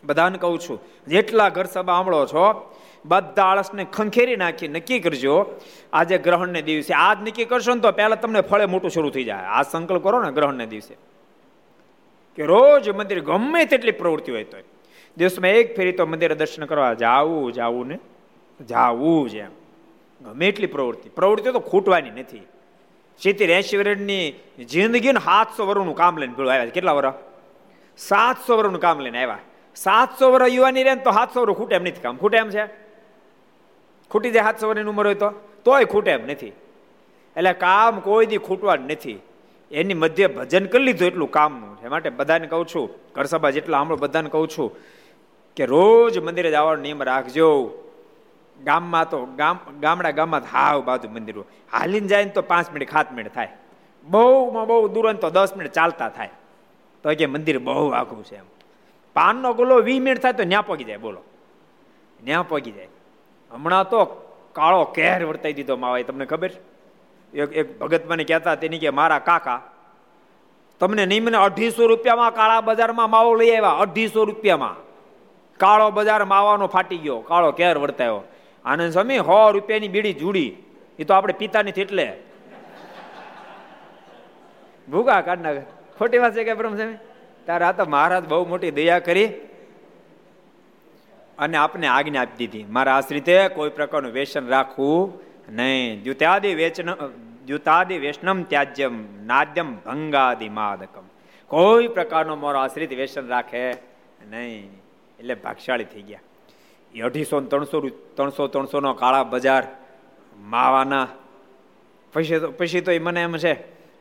બધાને કહું છું, જેટલા ઘર સભા આંબળો છો, બધા આળસને ખંખેરી નાખી નક્કી કરજો. આજે ગ્રહણને દિવસે. આજ નક્કી કરશો ને તો પહેલા તમને ફળે મોટું શરૂ થઈ જાય. આ સંકલ્પ કરો ને ગ્રહણને દિવસે. કે રોજ મંદિર ગમે તેટલી પ્રવૃત્તિ હોય તો દિવસમાં એક ફેરી તો મંદિરે દર્શન કરવા જાવું જાવું ને જાવું જ એમ. ગમે એટલી પ્રવૃત્તિ. પ્રવૃત્તિ તો ખૂટવાની નથી. સિત્તેર એસી વર્ષની જિંદગી સાતસો વર્ષનું કામ લઈને ભેળું આવ્યા કેટલા વર્ષ સાતસો વર્ષનું કામ લઈને આવ્યા. સાતસો વર્ષ યુવાની રહે તો સાતસો વર્ષ ખૂટે એમ નથી કામ. ખૂટે એમ છે? ખૂટી જાય સાતસો વર્ષની ઉંમર હોય તો? તોય ખૂટે એમ નથી. એટલે કામ કોઈ દી ખૂટવા નથી. એની મધ્ય ભજન કરી લીધું એટલું કામનું. છે માટે બધાને કહું છું કરસભા જેટલા સાંભળો, બધાને કહું છું કે રોજ મંદિરે જવાનો નિયમ રાખજો. ગામમાં તો ગામ, ગામડા ગામમાં હાવ બાજુ મંદિરો હાલીને જાય ને તો પાંચ મિનિટ, સાત મિનિટ થાય. બહુમાં બહુ દૂર તો દસ મિનિટ ચાલતા થાય. તો કે મંદિર બહુ આઘું છે એમ. પાનનો ગોલો વીસ મિનિટ થાય તો ન્યા પગી જાય, બોલો. ન્યા પગી જાય. હમણાં તો કાળો કેર વર્તાઈ દીધો માવાય તમને ખબર? એક એક ભગત મને કહેતા, તેની કે, મારા કાકા, તમને નહીં મને અઢીસો રૂપિયામાં કાળા બજારમાં માવો લઈ આવ્યા, અઢીસો રૂપિયામાં. કાળો બજાર માવાનો ફાટી ગયો, કાળો કેર વર્તાયો. આનંદ સ્વામી, સો રૂપિયાની બીડી જુડી, એ તો આપણે પિતા નથી એટલે. ભૂગા કાઢ ખોટી વાત છે કે બ્રહ્મ સ્વામી? તારે આ તો મહારાજ બહુ મોટી દયા કરી અને આપને આજ્ઞા આપી દીધી. મારા આશ્રિતે કોઈ પ્રકારનું વ્યસન રાખવું નહીં દ્યુતાદિ વેચન દ્યુતાદિ વૈષ્ણમ ત્યાજ્યમ નાદ્યમ ભંગાદિ માદકમ કોઈ પ્રકારનો મારો આશ્રિત વેસન રાખે નહીં, એટલે ભાગશાળી થઈ ગયા. એ અઢીસો ત્રણસો ત્રણસો ત્રણસો નો કાળા બજાર, માવાના, પછી તો પછી તો એ મને એમ છે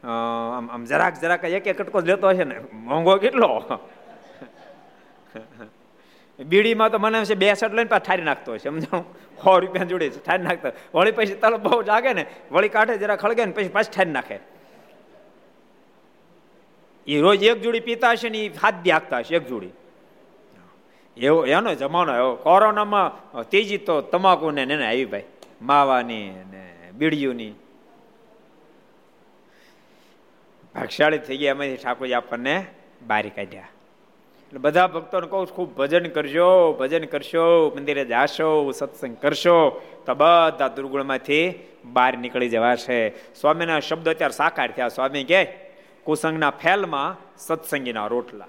આમ જરાક જરાક એક એક કટકો લેતો હશે ને, મોંઘો કેટલો? બીડીમાં તો મને છે, બે શર્ટ લઈને પાછા ઠારી નાખતો હોય સમજો સો રૂપિયા જોડે છે, ઠારી નાખતો. વળી પછી તલ બહુ જાગે ને, વળી કાઢે જરા ખળગે ને, પછી પાછી ઠારી નાખે. એ રોજ એક જોડી પીતા હશે ને એ હાથ બી હાંકતા હશે, એક જોડી. એવો, એનો જમાનો એવો. કોરોનામાં તેજી તો તમાકુ ને એને આવી ભાઈ, માવાની ને બીડીઓની. ભાગશાળી થઈ ગયા એમાંથી ઠાકોરજી આપણને બારી કાઢ્યા. એટલે બધા ભક્તોને કહું ખૂબ ભજન કરજો, ભજન કરશો, મંદિરે જાશો, સત્સંગ કરશો, તો બધા દુર્ગુણમાંથી બહાર નીકળી જવાશે. સ્વામીના શબ્દો અત્યારે સાકાર થયા. સ્વામી કે, કુસંગના ફેલમાં સત્સંગીના રોટલા.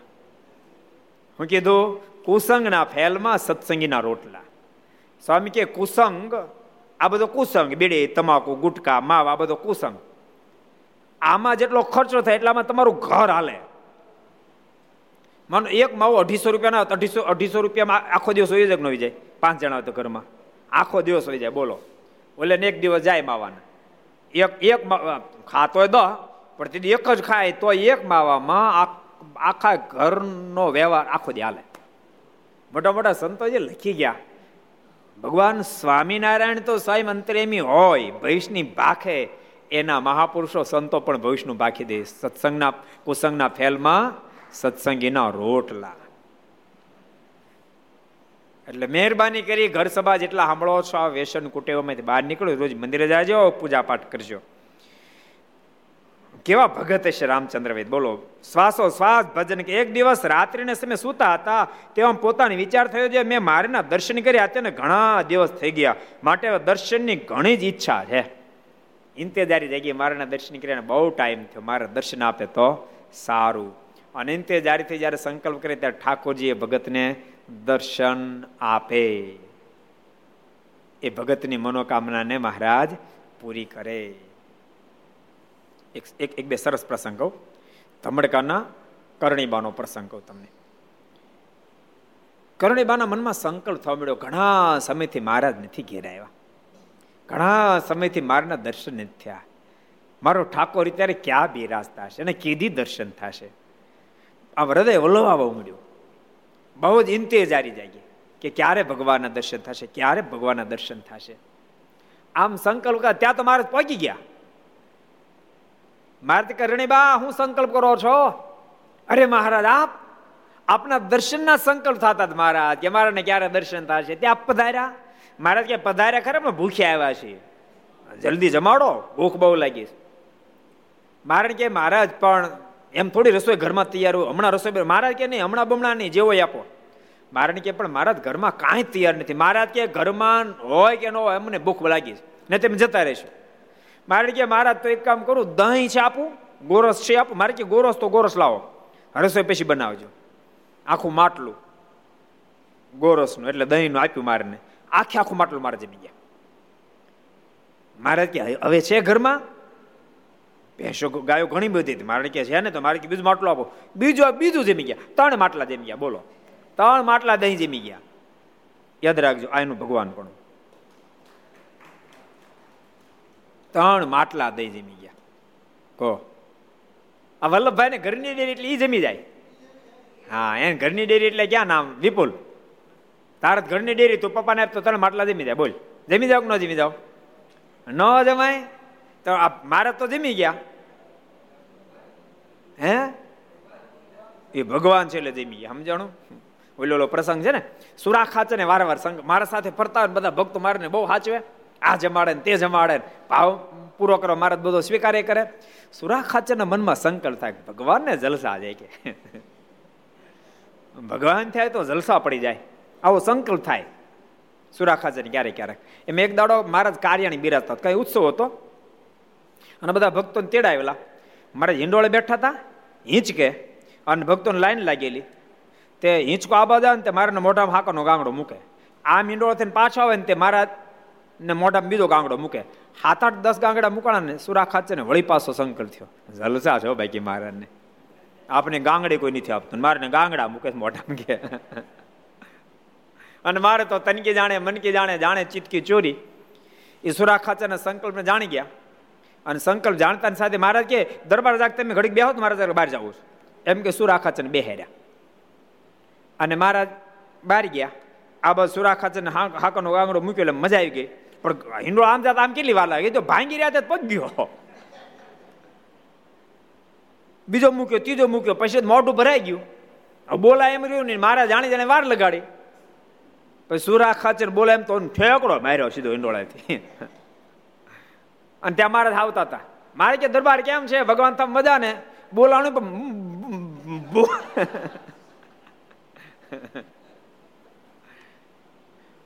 હું કીધું, કુસંગના ફેલમાં સત્સંગીના રોટલા. સ્વામી કે, કુસંગ, આ બધો કુસંગ, બીડી, તમાકુ, ગુટકા, માવ, આ બધો કુસંગ. આમાં જેટલો ખર્ચો થાય એટલામાં તમારું ઘર હાલે. માનો એક માવો અઢીસો રૂપિયાના અઢીસો અઢીસો રૂપિયામાં આખો દિવસ હોય જાય ન હોય જાય પાંચ જણા તો ઘરમાં. આખો દિવસ હોય જાય, બોલો. ઓલે એક દિવસ જાય માવાના. એક એક ખાતો દો પણ તે એક જ ખાય તો એક માવામાં આખા ઘરનો વ્યવહાર આખો દી હાલે. મોટા મોટા સંતો જે લખી ગયા, ભગવાન સ્વામિનારાયણ તો સ્વયં અંતરેમી હોય ભવિષ્યની ભાખે. એના મહાપુરુષો સંતો પણ ભવિષ્યનું ભાખી દે. સત્સંગના કુસંગના ફેલમાં સત્સંગીના રોટલા. એટલે મહેરબાની કરી ઘર સભા જેટલા સાંભળો છો, આ વ્યસન કુટેવોમાંથી બહાર નીકળો, રોજ મંદિરે જાજો પૂજા પાઠ કરજો. કેવા ભગત છે રામચંદ્ર વેદ? બોલો, શ્વાસો શ્વાસ ભજન કે એક દિવસ રાત્રિને સમય સૂતા હતા તેવા પોતાનો વિચાર થયો છે મેં મારેના દર્શન કર્યા તેને ઘણા દિવસ થઈ ગયા. માટે દર્શનની ઘણી જ ઈચ્છા છે. ઇંતેજારી ગઈ, મારાના દર્શન કર્યા બહુ ટાઈમ થયો. મારે દર્શન આપે તો સારું. અને જ્યારેથી જ્યારે સંકલ્પ કરે ત્યારે ઠાકોરજીએ ભગતને દર્શન આપે. એ ભગતની મનોકામનાને મહારાજ પૂરી કરે. એક એક બે સરસ પ્રસંગ કહું. ધમડકાના કરણીબાનો પ્રસંગ કહું તમને. કરણીબાના મનમાં સંકલ્પ થવા મળ્યો ઘણા સમયથી મહારાજ નથી ઘેરાયા ઘણા સમયથી મારના દર્શન નથી થયા. મારો ઠાકોર ત્યારે ક્યાં બિરાજતા હશે? અને કીધી દર્શન થશે. આ હૃદય વલોવાવા મળ્યું. બહુ જ ઇંતેજારી જાગી કે ક્યારે ભગવાનના દર્શન થશે, ક્યારે ભગવાનના દર્શન થશે. આમ સંકલ્પ ત્યાં તો મારે પહોંચી ગયા. મારે કરણી બા હું સંકલ્પ કરો છો? અરે મહારાજ, આપ, આપના દર્શનના સંકલ્પ થતા જ મહારાજ, કે મારાને ક્યારે દર્શન થશે? ત્યાં પધાર્યા? મહારાજ, કે પધાર્યા ખરા, પણ ભૂખ્યા આવ્યા છીએ. જલ્દી જમાડો, ભૂખ બહુ લાગી મહારાજ કે, મહારાજ, પણ એમ થોડી રસોઈ ઘરમાં તૈયાર હોય. હમણાં રસોઈ મહારાજ કે નહીં? હમણાં બમણા નહીં. જેવો આપો. મહારાજ કે, પણ મહારાજ ઘરમાં કાંઈ તૈયાર નથી. મહારાજ કે, ઘરમાં હોય કે ન હોય, અમને ભૂખ લાગી છે. ને તમે જતા રહેશો. મહારાજ કે મહારાજ તો એક કામ કરું. દહીં છે આપું, ગોરસ છે આપું. મારે કે, ગોરસ તો ગોરસ લાવો. રસોઈ પછી બનાવજો. આખું માટલું ગોરસનું, એટલે દહીંનું આપ્યું મારને. આખે આખું માટલું મારે જમી ગયા. મહારાજ કે, હવે છે ઘરમાં? ભેંસો ગાયો ઘણી બધી હતી. મારે કે છે ને, તો મારે કે બીજું માટલું આપો. બીજું બીજું જમી ગયા. ત્રણ માટલા જમી ગયા. બોલો. ત્રણ માટલા દહીં જમી ગયા. યાદ રાખજો આનું ભગવાન પણ ત્રણ માટલા દહીં જમી ગયા. કહો. આ વલ્લભભાઈ ને ઘરની ડેરી એટલે એ જમી જાય? હા, એને ઘરની ડેરી એટલે ક્યાં નામ? વિપુલ. તારત ઘરની ડેરી, તું પપ્પાને આપતો ત્રણ માટલા જમી જાય બોલ. જમી જાવ કે ન જમી જાવ ન જમાય? તો મારે તો જમી ગયા. હે? એ ભગવાન છે એટલે જમી સમજાણું? ઓલો ઓલો પ્રસંગ છે ને? સુરા ખાચે ને વારંવાર સંગ મારા સાથે ફરતા હોય બધા ભક્તો મારે બહુ સાચવે આ જમાડે ને તે જમાડે ને. ભાવ પૂરો કરો, મારે બધો સ્વીકારે કરે. સુરા ખાચરના મનમાં સંકલ્પ થાય ભગવાનને જલસા જાય કે. ભગવાન થાય તો જલસા પડી જાય. આવો સંકલ્પ થાય. સુરા ખાચર ક્યારેક ક્યારેક. એમ એક દાડો મહારાજ કાર્યાણી બિરાજતા કઈ ઉત્સવ હતો? અને બધા ભક્તોને તેડાવેલા મારે હિંડોળે બેઠા હતા. હિંચકે અને ભક્તોને લાઈન લાગેલી. તે હિંચકો આ બધા ને તે મારા મોઢામાં હાકરનો ગાંગડો મૂકે. આમ મીંડોળો થઈને પાછો આવે ને તે મારા ને મોઢામાં બીજો ગાંગડો મૂકે. સાત આઠ દસ ગાંગડા મૂકાણા ને સુરા ખાચે ને વળી પાછો સંકલ્પ થયો. જલસા છો બાકી મહારાજને આપણે ગાંગડે કોઈ નથી આપતું. મારે ગાંગડા મૂકે મોઢામાં કે. અને મારે તો તનકી જાણે, મનકી જાણે જાણે ચીટકી ચોરી. એ સુરા ખાચાના સંકલ્પને જાણી ગયા. અને સંકલ્પ જાણતાની સાથે મહારાજ કે દરબાર જાગ, તમે ઘડીક બેહો મારા બહાર જવું છું. એમ કે સુરા ખાચન બેહેર્યા. અને મહારાજ બહાર ગયા. આ બધા સુરા ખાચન હાકનો આંગળો મૂક્યો એટલે મજા આવી ગઈ. પણ હિંડો આમ જતા આમ કેટલી વાર લાગે? તો ભાંગી રહ્યા તો પગ ગયો. બીજો મૂક્યો, ત્રીજો મૂક્યો, પછી મોઢું ભરાઈ ગયું. બોલા એમ રહ્યું ને મારા જાણે જાણે વાર લગાડી. પછી સુરા ખાચર બોલે એમ તો ઠેકડો માર્યો સીધો ઈંડોળાથી અને ત્યાં મારા આવતા હતા. મારે કે, દરબાર કેમ છે? ભગવાન તમે મજા ને પણ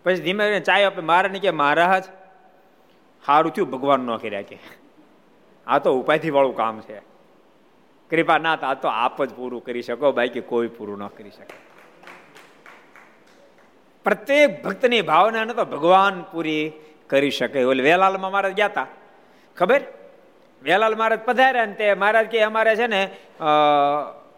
પછી ધીમે ધીમે ચાય આપે. મારે ને કે, મહારાજ સારું થયું ભગવાન ન કર્યા કે. આ તો ઉપાયથી વાળું કામ છે. કૃપા ના આ તો આપ જ પૂરું કરી શકો, બાકી કોઈ પૂરું ન કરી શકે. પ્રત્યેક ભક્તની ભાવનાને તો ભગવાન પૂરી કરી શકે. ઓલે વેલાલમાં મારા ગયા હતા ખબર? વેલાલ મહારાજ પધાર્યા ને તે મહારાજ કે અમારે છે ને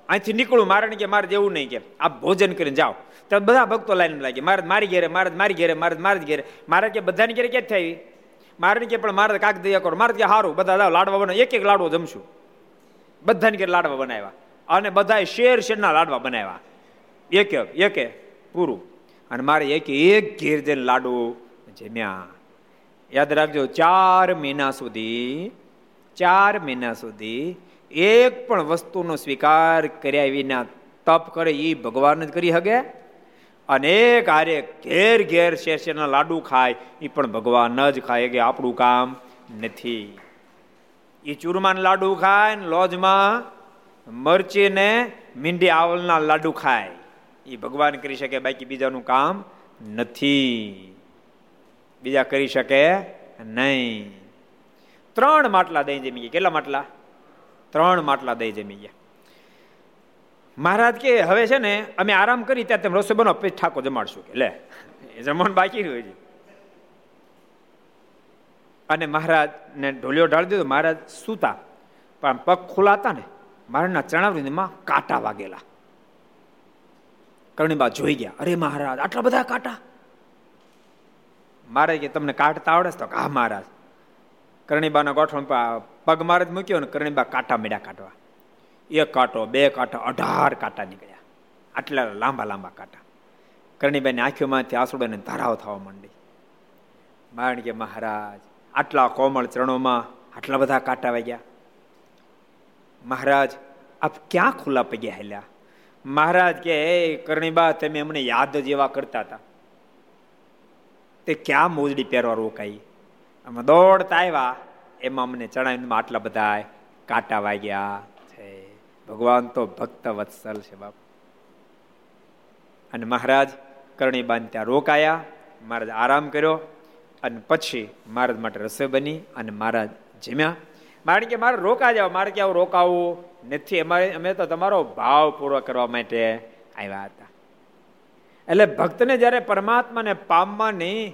અહીંથી નીકળું મારે કે મારે જેવું નહીં કે. આપ ભોજન કરીને જાઓ. તો બધા ભક્તો લાઈન લાગી મારે મારી ઘેરે મારે મારી ઘેરે મારે મારી ઘેરે. મારે કે બધાની ઘેરે ક્યાં થઈ મારે કે પણ મારે કાક દયા કરો. મારે કે સારું બધા જાઓ, લાડવા બનાવ. એક એક લાડવો જમશું. બધાની ઘેર લાડવા બનાવ્યા. અને બધાએ શેર શેરના લાડવા બનાવ્યા. એક એક, પૂરું. અને મારે એક એક ઘેર જઈને લાડુ જમ્યા. યાદ રાખજો, ચાર મહિના સુધી, ચાર મહિના સુધી એક પણ વસ્તુનો સ્વીકાર કર્યા વિના તપ કરે એ ભગવાન જ કરી શકે અને એક હારે ઘેર ઘેર શેરના લાડુ ખાય એ પણ ભગવાન જ ખાય કે આપણું કામ નથી. એ ચૂરમાના લાડુ ખાય ને લોજમાં મરચી ને મીંડી આવલના લાડુ ખાય. એ ભગવાન કરી શકે, બાકી બીજાનું કામ નથી. બીજા કરી શકે નહીં. ત્રણ માટલા દહીં જમી ગયા. કેટલા માટલા? ત્રણ માટલા દહીં જમી ગયા. મહારાજ કે, હવે છે ને, અમે આરામ કરી, ત્યાં તમે રસોઈ બનો પછી ઠાકો જમાડશું. કે, લે જમવાનું બાકી રહ્યું છે અને મહારાજ ને ઢોલિયો ઢાળી દીધો. મહારાજ સૂતા. પણ પગ ખુલાતા ને, મહારાજના ચણાવરીમાં કાંટા વાગેલા. કરણીબા જોઈ ગયા. અરે મહારાજ, આટલા બધા કાંટા? મારે કે તમને કાઢતા આવડે તો હા, મહારાજ. કરણીબાના ગોઠવણ પગ મારે જ મૂક્યો ને કરણીબા કાંટા મેળ્યા કાઢવા. એક કાંટો, બે કાંટા, અઢાર કાંટા નીકળ્યા. આટલા લાંબા લાંબા કાંટા. કરણીબાઈની આંખોમાંથી આંસુડાને ધારાઓ થવા માંડી. મારણ કે મહારાજ, આટલા કોમળ ચરણોમાં આટલા બધા કાંટા વાગ્યા. મહારાજ, આપ ક્યાં ખુલ્લા પગ્યા હેલ્યા? મહારાજ કે કરણીબા, તમે અમને યાદ જ એવા કરતા હતા. તે ક્યાં મોજડી પહેરવા રોકાઈ? અમે દોડતા આવ્યા. એમાં અમને ચણાવીને આટલા બધા કાંટા વાગ્યા. છે. ભગવાન તો ભક્ત વત્સલ છે બાપ. અને મહારાજ કરણીબાન ત્યાં રોકાયા. મહારાજ આરામ કર્યો અને પછી મહારાજ માટે રસોઈ બની અને મહારાજ જમ્યા. મારે કે મારે રોકા જાવ મારે કે આવું રોકાવું નથી. અમારે અમે તો તમારો ભાવ પૂરો કરવા માટે આવ્યા એટલે ભક્તને જ્યારે પરમાત્માને પામવાની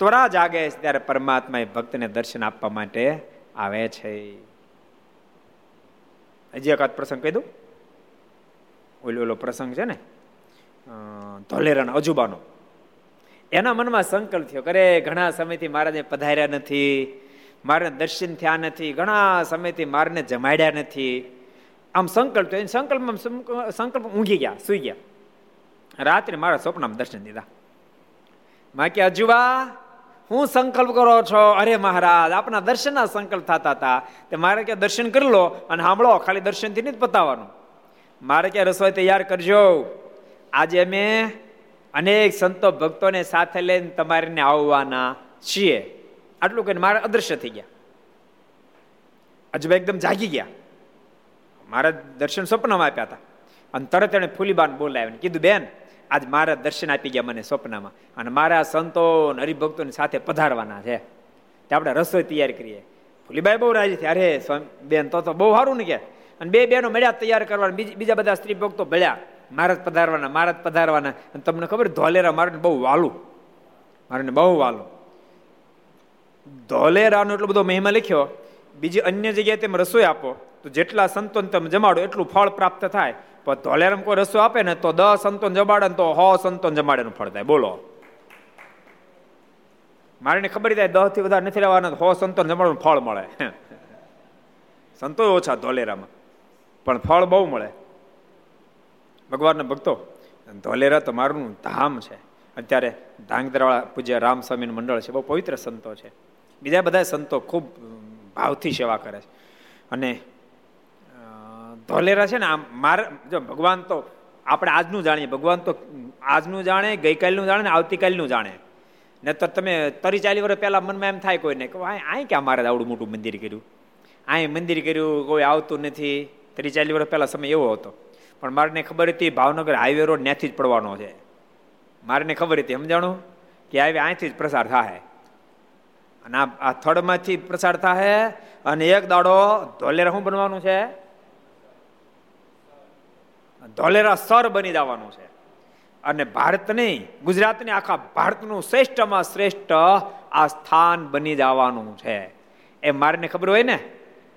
ત્વરા જાગે છે, ત્યારે પરમાત્મા એ ભક્તને દર્શન આપવા માટે આવે છે. હજી એકાદ પ્રસંગ કહી દઉં. ઓલો ઓલો પ્રસંગ છે ને ધોલેરાના અજુબાનો. એના મનમાં સંકલ્પ થયો કરે ઘણા સમયથી મહારાજે પધાર્યા નથી, મારે દર્શન થયા નથી, ઘણા સમયથી મારને જમાડ્યા નથી. આમ સંકલ્પ થયો. સંકલ્પમાં સંકલ્પ ઊંઘી ગયા, સુઈ ગયા. રાત્રે મારા સ્વપ્નમાં દર્શન દીધા. માં કે અજુબા હું સંકલ્પ કરો છો. અરે મહારાજ, આપના દર્શનના સંકલ્પ થતા હતા. તે મારે કે દર્શન કરી લો અને સાંભળો, ખાલી દર્શનથી નથી પતાવવાનું મારે કે, રસોઈ તૈયાર કરજો. આજે અમે અનેક સંતો ભક્તોને સાથે લઈને તમારીને આવવાના છીએ. આટલું કહીને મારે અદૃશ્ય થઈ ગયા. અજુબા એકદમ જાગી ગયા. મારા દર્શન સ્વપ્નમાં આપ્યા હતા. અને તરત એને ફૂલીબાન બોલાવીને કીધું, બેન આજ મારા દર્શન આપી ગયા મને સ્વપ્નમાં. અને મારા સંતો હરિભક્તોની સાથે પધારવાના છે. તે આપણે રસોઈ તૈયાર કરીએ. ફૂલીબાઈ બહુ રાજી થયા. અરે બેન, તો તો બહુ સારું ને કે. અને બે બેનો મળ્યા તૈયાર કરવા બીજા બધા સ્ત્રી ભક્તો ભળ્યા મહારાજ પધારવાના મહારાજ પધારવાના. અને તમને ખબર, ધોલેરા મારે બહુ વાલું. મારે બહુ વાલું. ધોલેરાનો એટલો બધો મહિમા લખ્યો. બીજી અન્ય જગ્યાએ તમે રસોઈ આપો. તો જેટલા સંતોન તમે જમાડો, એટલું ફળ પ્રાપ્ત થાય. પણ ધોલેરામ કોઈ રસો આપે ને તો દસ સંતોન જમાડે ને તો હો સંતોન જમાડેનું ફળ થાય. બોલો. મારે ખબર થાય દસથી વધારે નથી રહેવાના હો સંતોન જમાડવાનું ફળ મળે. સંતો ઓછા ધોલેરામાં, પણ ફળ બહુ મળે. ભગવાનના ભક્તો, ધોલેરા તો મારું ધામ છે. અત્યારે ધાંગધ્રાવાળા પૂજ્ય રામ સ્વામીનું મંડળ છે, બહુ પવિત્ર સંતો છે. બીજા બધા સંતો ખૂબ ભાવથી સેવા કરે છે. અને ધોલેરા છે ને આમ મારે જો ભગવાન તો આપણે આજનું જાણીએ, ભગવાન તો આજનું જાણે, ગઈકાલનું જાણે ને આવતીકાલનું જાણે. ને તો તમે તરી ચાલી વર્ષ પહેલાં મનમાં એમ થાય કોઈને કે અહીં ક્યાં મારે આવડું મોટું મંદિર કર્યું? અહીં મંદિર કર્યું, કોઈ આવતું નથી. તરી ચાલી વર્ષ પહેલાં સમય એવો હતો. પણ મારે ખબર હતી ભાવનગર હાઈવે રોડ ત્યાંથી જ પડવાનો છે. મારે ખબર હતી, સમજાણું? કે હાઈવે અહીંથી જ પ્રસાર થાય અને આ થડમાંથી પ્રસાર થાય અને એક દાડો ધોલેરા શું બનવાનું છે? ધોલેરા સર બની જવાનું છે. અને ભારત નહીં ગુજરાતની આખા ભારતનું શ્રેષ્ઠમાં શ્રેષ્ઠ આ સ્થાન બની જવાનું છે. એ મારને ખબર હોય ને?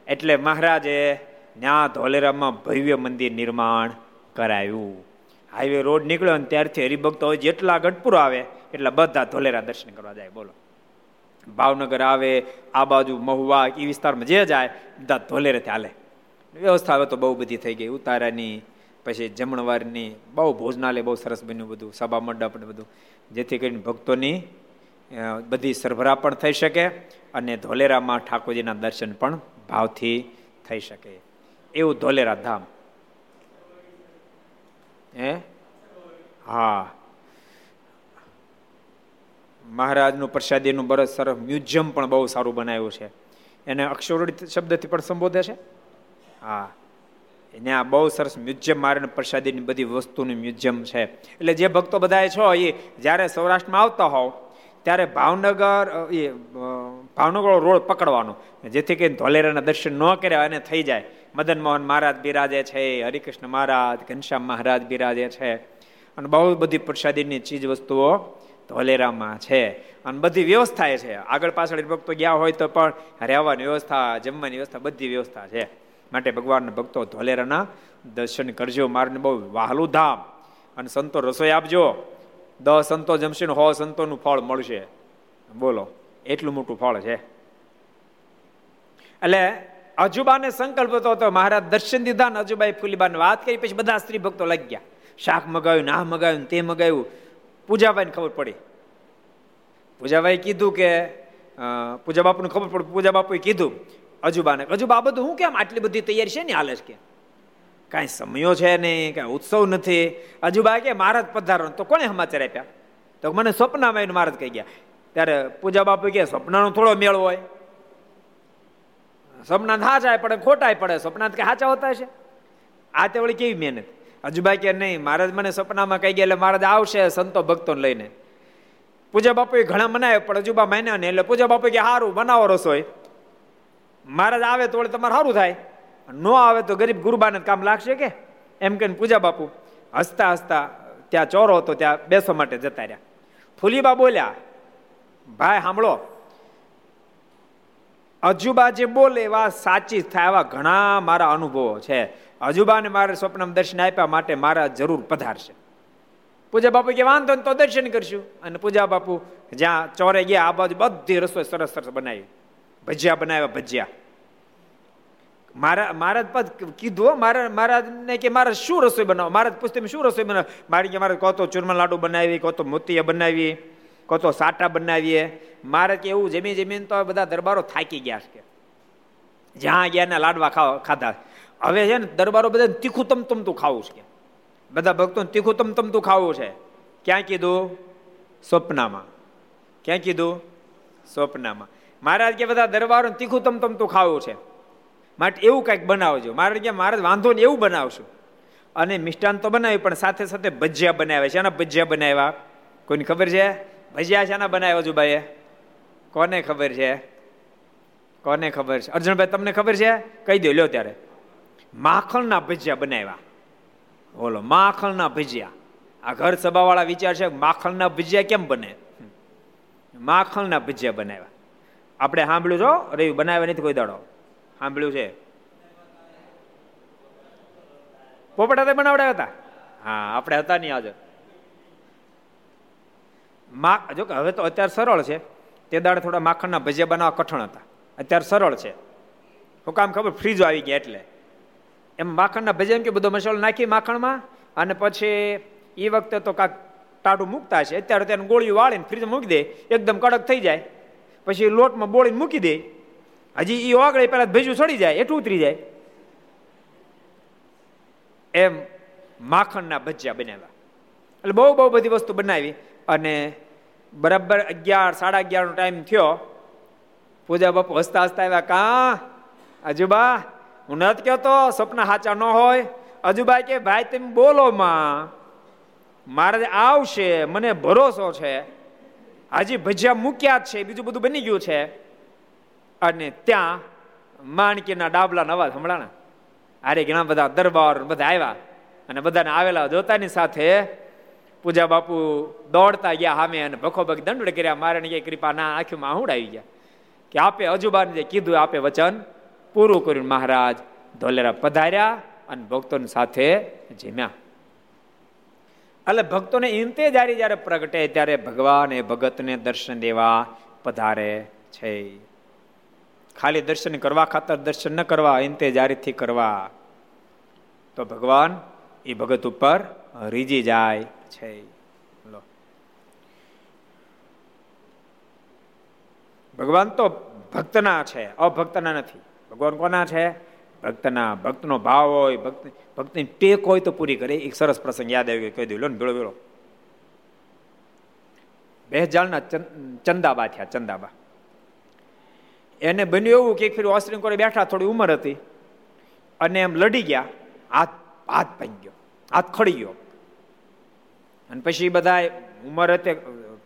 એટલે મહારાજે ત્યાં ધોલેરામાં ભવ્ય મંદિર નિર્માણ કરાયું. હાઈવે રોડ નીકળ્યો અને ત્યારથી હરિભક્તો હોય જેટલા ગઢપુર આવે, એટલા બધા ધોલેરા દર્શન કરવા જાય. બોલો. ભાવનગર આવે, આ બાજુ મહુવા, એ વિસ્તારમાં જે જાય, બધા ધોલેરેથી હાલે. વ્યવસ્થા હવે તો બહુ બધી થઈ ગઈ. ઉતારાની પછી જમણવારની બહુ ભોજનાલય બહુ સરસ બન્યું બધું સભા મંડપ ને બધું. જેથી કરીને ભક્તોની બધી સરભરા પણ થઈ શકે અને ધોલેરામાં ઠાકોરજીના દર્શન પણ ભાવથી થઈ શકે. એવું ધોલેરા ધામ. હે? હા. મહારાજનું પ્રસાદીનું બરસ સરસ, મ્યુઝિયમ પણ બહુ સારું બનાવ્યું છે. એને અક્ષરોડી શબ્દથી પણ સંબોધે છે? હા. એને આ બહુ સરસ મ્યુઝિયમ મારે પ્રસાદીની બધી વસ્તુનું મ્યુઝિયમ છે. એટલે જે ભક્તો બધા છો, એ જ્યારે સૌરાષ્ટ્રમાં આવતા હોવ, ત્યારે ભાવનગર એ ભાવનગર રોડ પકડવાનો. જેથી કરીને ધોલેરાના દર્શન ન કર્યા અને થઈ જાય. મદન મોહન મહારાજ બિરાજે છે, હરિકૃષ્ણ મહારાજ, ઘનશ્યામ મહારાજ બિરાજે છે. અને બહુ બધી પ્રસાદીની ચીજ વસ્તુઓ ધોલેરામાં છે. અને બધી વ્યવસ્થા છે. આગળ પાછળ ભક્તો ગયા હોય તો પણ રહેવાની વ્યવસ્થા, જમવાની વ્યવસ્થા બધી વ્યવસ્થા છે. માટે ભગવાનના ભક્તો ધોલેરાના દર્શન કરજો. મારને બહુ વહાલું ધામ. અને સંતો રસોઈ આપજો. દસ સંતો જમશે હો સંતોનું ફળ મળશે. બોલો, એટલું મોટું ફળ છે. એટલે અજુબાને સંકલ્પ હતો મહારાજ દર્શન દીધા ને અજુબાઈ ફૂલીબાને વાત કરી, પછી બધા સ્ત્રી ભક્તો લાગ્યા. શાક મગાવ્યું ના મગાવ્યું તે મગાવ્યું. પૂજાભાઈને ખબર પડી. પૂજાબાઈ કીધું કે પૂજા બાપુને ખબર પડી. પૂજા બાપુએ કીધું અજુબાને. અજુબા બધું હું કેમ આટલી બધી તૈયારી છે ને? હાલે કે. કાંઈ સમયો છે નહીં, કાંઈ ઉત્સવ નથી. અજુબા કે મહારાજ પધારો. તો કોને સમાચાર આપ્યા? તો મને સ્વપ્નમાં આવીને મહારાજ કહી ગયા. ત્યારે પૂજા બાપુ કે, સ્વપ્નનો થોડો મેળ હોય. સ્વપ્ન હાચાય પડે ખોટાય પડે. સ્વપ્ન કે હાચા હોતા છે આ તે વળી કેવી મહેનત? અજુભાઈ કે, નહીં મહારાજ મને સપનામાં કહી ગયા એટલે મહારાજ આવશે સંતો ભક્તોને લઈને. પૂજા બાપુએ ઘણા મનાવે પણ અજુબા માન્યા ને એટલે પૂજા બાપુ કે સારું બનાવો રસોઈ. મહારાજ આવે તો તમારે સારું થાય. ન આવે તો ગરીબ ગુરુબાને કામ લાગશે કે? એમ કે પૂજા બાપુ હસતા હસતા ત્યાં ચોરો હતો, ત્યાં બેસવા માટે જતા રહ્યા. ફૂલીબા બોલ્યા, ભાઈ, સાંભળો. અજુબા જે બોલે એવા સાચી થાય એવા ઘણા મારા અનુભવો છે. અજુબાને મારે સ્વપ્ન દર્શન આપ્યા માટે મારા જરૂર પધારશે. પૂજા બાપુ કે, વાંધો તો દર્શન કરશું. અને પૂજા બાપુ જ્યાં ચોરે ગયા, આ બાજુ બધી રસોઈ સરસ સરસ બનાવી. ભજીયા બનાવ્યા, ભજીયા. મારા મહારાજ પદ કીધું મારા મહારાજને કે મારે શું રસોઈ બનાવો મહારાજ પૂછતે શું રસોઈ બનાવો? મારી કે મારે કહો તો ચૂરમા લાડુ બનાવી કહો તો મોતિયા બનાવી કહો તો સાટા બનાવીએ. મારે કે એવું જમી જમીન તો બધા દરબારો થાકી ગયા છે. જ્યાં ગયા ને લાડવા ખાવા, ખાધા. હવે છે ને દરબારો બધા તીખું તમ તમતું ખાવું છે. બધા ભક્તો તીખું તમ તમતું ખાવું છે. ક્યાં કીધું? સ્વપ્નામાં. ક્યાં કીધું? સ્વપ્નામાં. મહારાજ કે બધા દરબારો તીખું તમ તમ તું ખાવું છે. માટે એવું કંઈક બનાવજો. મારે કે મહારાજ, વાંધો ને એવું બનાવશું. અને મિષ્ટાન તો બનાવ્યું, પણ સાથે સાથે ભજીયા બનાવ્યા. છે એના ભજીયા બનાવ્યા? કોઈને ખબર છે? ભજીયા શાના બનાવ્યા છું ભાઈએ કોને ખબર છે? કોને ખબર છે? અર્જુનભાઈ, તમને ખબર છે? કહી દો, લ્યો ત્યારે. માખણના ભજીયા બનાવ્યા. બોલો માખણના ભજીયા. આ ઘર સભાવાળા વિચાર છે માખણના ભજીયા કેમ બને? માખણના ભજીયા બનાવ્યા. આપણે સાંભળ્યું છો? રવિ બનાવ્યા નથી કોઈ દાડો. સાંભળ્યું છે. પોપટા તે બનાવડાવ્યા હતા? હા આપણે હતા નહીં હાજર મા જો હવે તો અત્યારે સરળ છે. તે દાડે થોડા માખણના ભજીયા બનાવવા કઠણ હતા. અત્યારે સરળ છે. હું કામ ખબર ફ્રીજો આવી ગયા એટલે. એમ માખણના ભજીયા એમ કે બધો મસાલો નાખી માખણમાં અને પછી એ વખતે તો કાંક ટાટું મૂકતા છે અત્યારે તેને ગોળીઓ વાળીને ફ્રીજ મૂકી દે. એકદમ કડક થઈ જાય. પછી લોટમાં બોળીને મૂકી દે. હજી એ ઓગળે પહેલાં ભેજું ચડી જાય એટલું ઉતરી જાય. એમ માખણના ભજીયા બનાવ્યા. એટલે બહુ બહુ બધી વસ્તુ બનાવી અને બરાબર અગિયાર, સાડા અગિયારનો ટાઈમ થયો. પૂજા બાપુ હસતા હસતા આવ્યા, કા? અજુબા હું નથી કહેતો, સપના સાચા ન હોય. અજુબા કે, ભાઈ, તમે બોલો માં. મારે આવશે, મને ભરોસો છે. હજી ભજીયા મૂક્યા છે, બીજું બધું બની ગયું છે. અને ત્યાં માણકીના ડાબલા અવાજ, હમણાં અરે ઘણા બધા દરબાર બધા આવ્યા અને બધાને આવેલા જોતાની સાથે પૂજા બાપુ દોડતા ગયા સામે અને ભખો ભખ દંડ કર્યા. મારે કે કૃપા ના, આંખમાં આહુડ આવી ગયા કે આપે અજુબાને જે કીધું આપે વચન પૂરું કર્યું. મહારાજ ધોલેરા પધાર્યા અને ભક્તોની સાથે જીમ્યા. એટલે ભક્તોને ઇંતેજારી જ્યારે પ્રગટે ત્યારે ભગવાન એ ભગતને દર્શન દેવા પધારે છે. ખાલી દર્શન કરવા ખાતર દર્શન ન કરવા ઇંતેજારીથી કરવા, તો ભગવાન એ ભગત ઉપર રીજી જાય છે. ભગવાન તો ભક્તના છે, અભક્તના નથી. ભગવાન કોના છે? ભક્તના ભક્તનો ભાવ હોય, ભક્ત ભક્તની ટેક હોય તો પૂરી કરે. એક સરસ પ્રસંગ યાદ આવી કહી દઉં, લો ને ભેળો ભેળો. બેહજાળના ચંદાબા થયા, ચંદાબા. એને બન્યું એવું કે ફેર ઓસ્ટ્રેલિયન કોરે બેઠા, થોડી ઉંમર હતી. અને એમ લડી ગયા. હાથ હાથ ભાંગી ગયો હાથ ખડી ગયો અને પછી બધા ઉંમર હતી,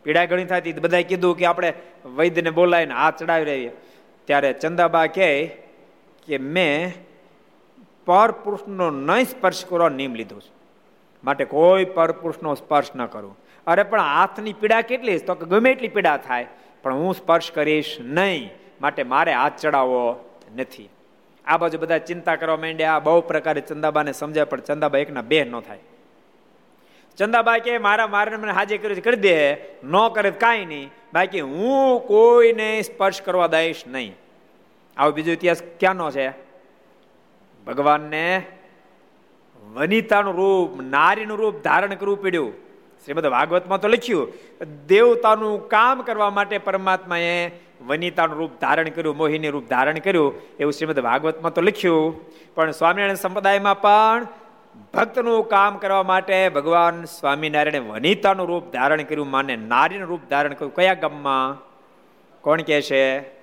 પીડા ઘણી થતી બધાએ કીધું કે આપણે વૈદ્યને બોલાવીને હાથ ચડાવી રહીએ ત્યારે ચંદાબા કહે કે મેં પર પુરુષનો નહીં સ્પર્શ કરવા નિયમ લીધો છે. માટે કોઈ પર પુરુષનો સ્પર્શ ન કરું. અરે પણ હાથની પીડા કેટલી તો કે ગમે એટલી પીડા થાય, પણ હું સ્પર્શ કરીશ નહીં. માટે મારે હાથ ચડાવવો નથી. આ બાજુ બધા ચિંતા કરવા માંડ્યા. બહુ પ્રકારે ચંદાબાને સમજાય, પણ ચંદાબા એકના બે ન થાય. ચંદાબાઈ કે મારા મારે મને હાજર કર્યું કરી દે. ન કરે કાંઈ નહીં. બાકી હું કોઈને સ્પર્શ કરવા દઈશ નહીં. આવો બીજો ઇતિહાસ ક્યાંનો છે? ભગવાનને વનિતાનું રૂપ, નારીનું રૂપ ધારણ કરવું પડ્યું. શ્રીમદ ભાગવતમાં તો લખ્યું, દેવતાનું કામ કરવા માટે પરમાત્માએ વનિતાનું રૂપ ધારણ કર્યું મોહિની રૂપ ધારણ કર્યું. એવું શ્રીમદ ભાગવતમાં તો લખ્યું. પણ સ્વામિનારાયણ સંપ્રદાયમાં પણ ભક્તનું કામ કરવા માટે ભગવાન સ્વામિનારાયણે વનિતાનું રૂપ ધારણ કર્યું, માને નારીનું રૂપ ધારણ કર્યું. કયા ગામમાં? કોણ કહે છે?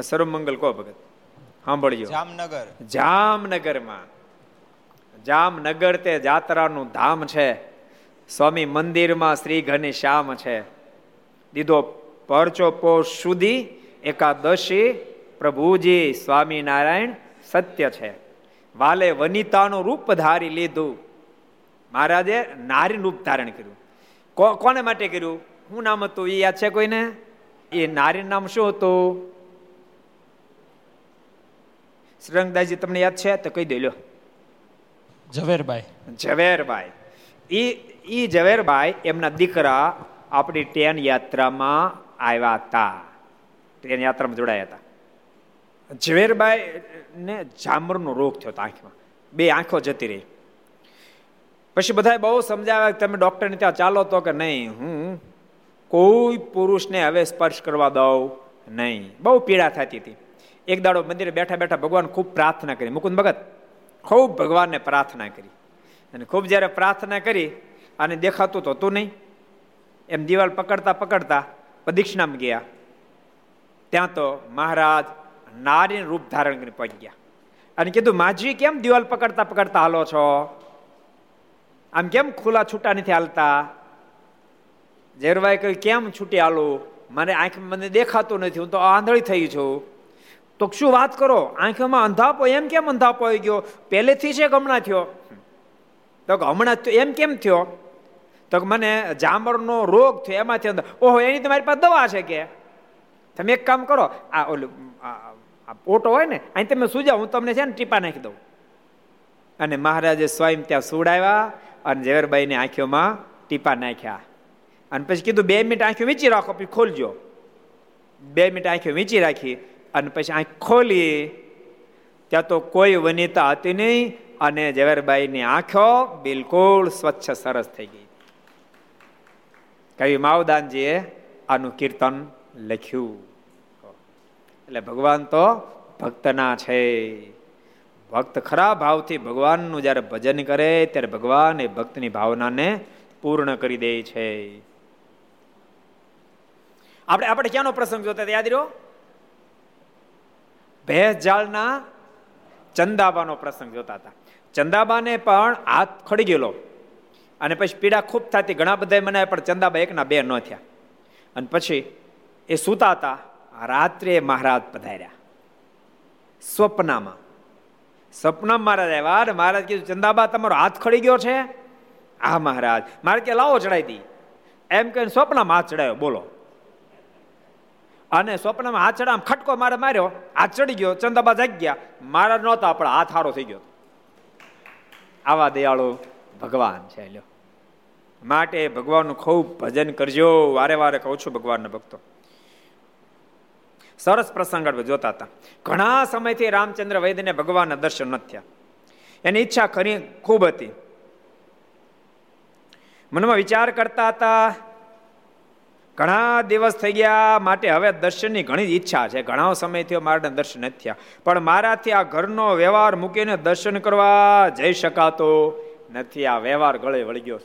સર્વમંગલ કો ભગત. સાંભળજો. જામનગર. જામનગરમાં. જામનગર તે જાત્રાનું ધામ છે. સ્વામી મંદિરમાં શ્રી ઘનશ્યામ છે. દીધો પરચો પોષ સુધી એકાદશી પ્રભુજી સ્વામિનારાયણ સત્ય છે. વાલે વનિતાનું રૂપ ધારી લીધું. મહારાજે નારી રૂપ ધારણ કર્યું. કોને માટે કર્યું? શું નામ હતું? એ યાદ છે કોઈને? એ નારી નામ શું હતું? શ્રંગદાસજી તમને યાદ છે? તો કહી દે લો ઝવેરભાઈ ઝવેરભાઈ ઈ ઈ ઝવેરભાઈ એમના દીકરા આપણી ટ્રેન યાત્રામાં આવ્યા હતા. ટ્રેન યાત્રામાં જોડાયા હતા. ઝવેરભાઈ ને જામરનો રોગ થયો હતો આંખમાં. બે આંખો જતી રહી. પછી બધાએ બહુ સમજાવ્યા તમે ડૉક્ટરને ત્યાં ચાલો તો કે નહીં હું કોઈ પુરુષને હવે સ્પર્શ કરવા દઉં નહીં. બહુ પીડા થતી હતી. એક દાડો મંદિરે બેઠા બેઠા ભગવાન ખૂબ પ્રાર્થના કરી. મુકુંદ ભગત, ખૂબ ભગવાનને પ્રાર્થના કરી. અને ખૂબ જ્યારે પ્રાર્થના કરી અને દેખાતું તો હતું નહીં. એમ દિવાલ પકડતા પકડતા પ્રદિક્ષિણામાં ગયા. ત્યાં તો મહારાજ નારીનું રૂપ ધારણ કરીને પહોંચી ગયા. અને કીધું, માજી, કેમ દિવાલ પકડતા પકડતા હાલો છો? આમ કેમ ખુલ્લા છૂટા નથી હાલતા? ઝેરભાઈ કહ્યું, કેમ છૂટી હાલું? મને આંખ મને દેખાતું નથી. હું તો આંધળી થઈ છું. તો શું વાત કરો? આંખોમાં અંધાપો એમ કેમ અંધાપો આવી ગયો? પહેલેથી છે કે હમણાં થયો. તો હમણાં એમ કેમ થયો? તો મને જામરનો રોગ થયો, એમાંથી અંદર. ઓહો, એની તમારી પાસે દવા છે કે. તમે એક કામ કરો, આ ઓલું, આ ઓટો હોય ને અહીં તમે સુજાવ હું તમને છે ને ટીપા નાખી દઉં. અને મહારાજે સ્વયં ત્યાં સુડાવ્યા અને ઝવેરબાઈની આંખીઓમાં ટીપા નાખ્યા. અને પછી કીધું, બે મિનિટ આંખો વીંચી રાખો, પછી ખોલજો. બે મિનિટ આંખીઓ વીંચી રાખી. અને પછી આંખ ખોલી, ત્યાં તો કોઈ વનિતા હતી નહીં અને ઝવેરબાઈની આંખો બિલકુલ સ્વચ્છ સરસ થઈ ગઈ. કવિ માવદાનજીએ આનું કીર્તન લખ્યું. એટલે ભગવાન તો ભક્તના છે. ભક્ત ખરા ભાવથી ભગવાનનું જ્યારે ભજન કરે, ત્યારે ભગવાન એ ભક્તની ભાવનાને પૂર્ણ કરી દે છે. આપણે આપણે ક્યાંનો પ્રસંગ જોતા યાદ રહ્યો? ભેંસ જાળના ચંદાબાનો પ્રસંગ જોતા હતા. ચંદાબાને પણ હાથ ખડી ગયેલો. અને પછી પીડા ખૂબ થતી, ઘણા બધા મને પણ ચંદાબા એકના બે ન થયા. અને પછી એ સૂતા હતા, રાત્રે મહારાજ પધાર્યા. સ્વપ્નામાં. સ્વપ્નામાં મહારાજ આવ્યા અને મહારાજ કીધું, ચંદાબા, તમારો હાથ ખડી ગયો છે? હા મહારાજ. મારે કે લાવો ચડાવી દી. એમ કહીને સ્વપ્નમાં હાથ ચડાવ્યો બોલો. અને સ્વપ્નમાં ચડા ખટકો મારે માર્યો આ ચડી ગયો, ચંદાબા જાગ્યા મારા નહોતા, પણ હાથ હારો થઈ ગયો આવા દયાળુ ભગવાન છે, લ્યો. માટે ભગવાનનું ખૂબ ભજન કરજો. વારે વારે કહું છું ભગવાનના ભક્તો. સરસ પ્રસંગ જોતા હતા. ઘણા સમયથી રામચંદ્ર વૈદ્યને ભગવાનના દર્શન ન થયા. એની ઈચ્છા ખરી ખૂબ હતી. મનમાં વિચાર કરતા હતા ઘણા દિવસ થઈ ગયા માટે હવે દર્શનની ઘણી ઈચ્છા છે. ઘણા સમય થયો મારાને દર્શન નથી થયા. પણ મારાથી આ ઘરનો વ્યવહાર મૂકીને દર્શન કરવા જઈ શકાતો નથી. આ વ્યવહાર ગળે વળી ગયો.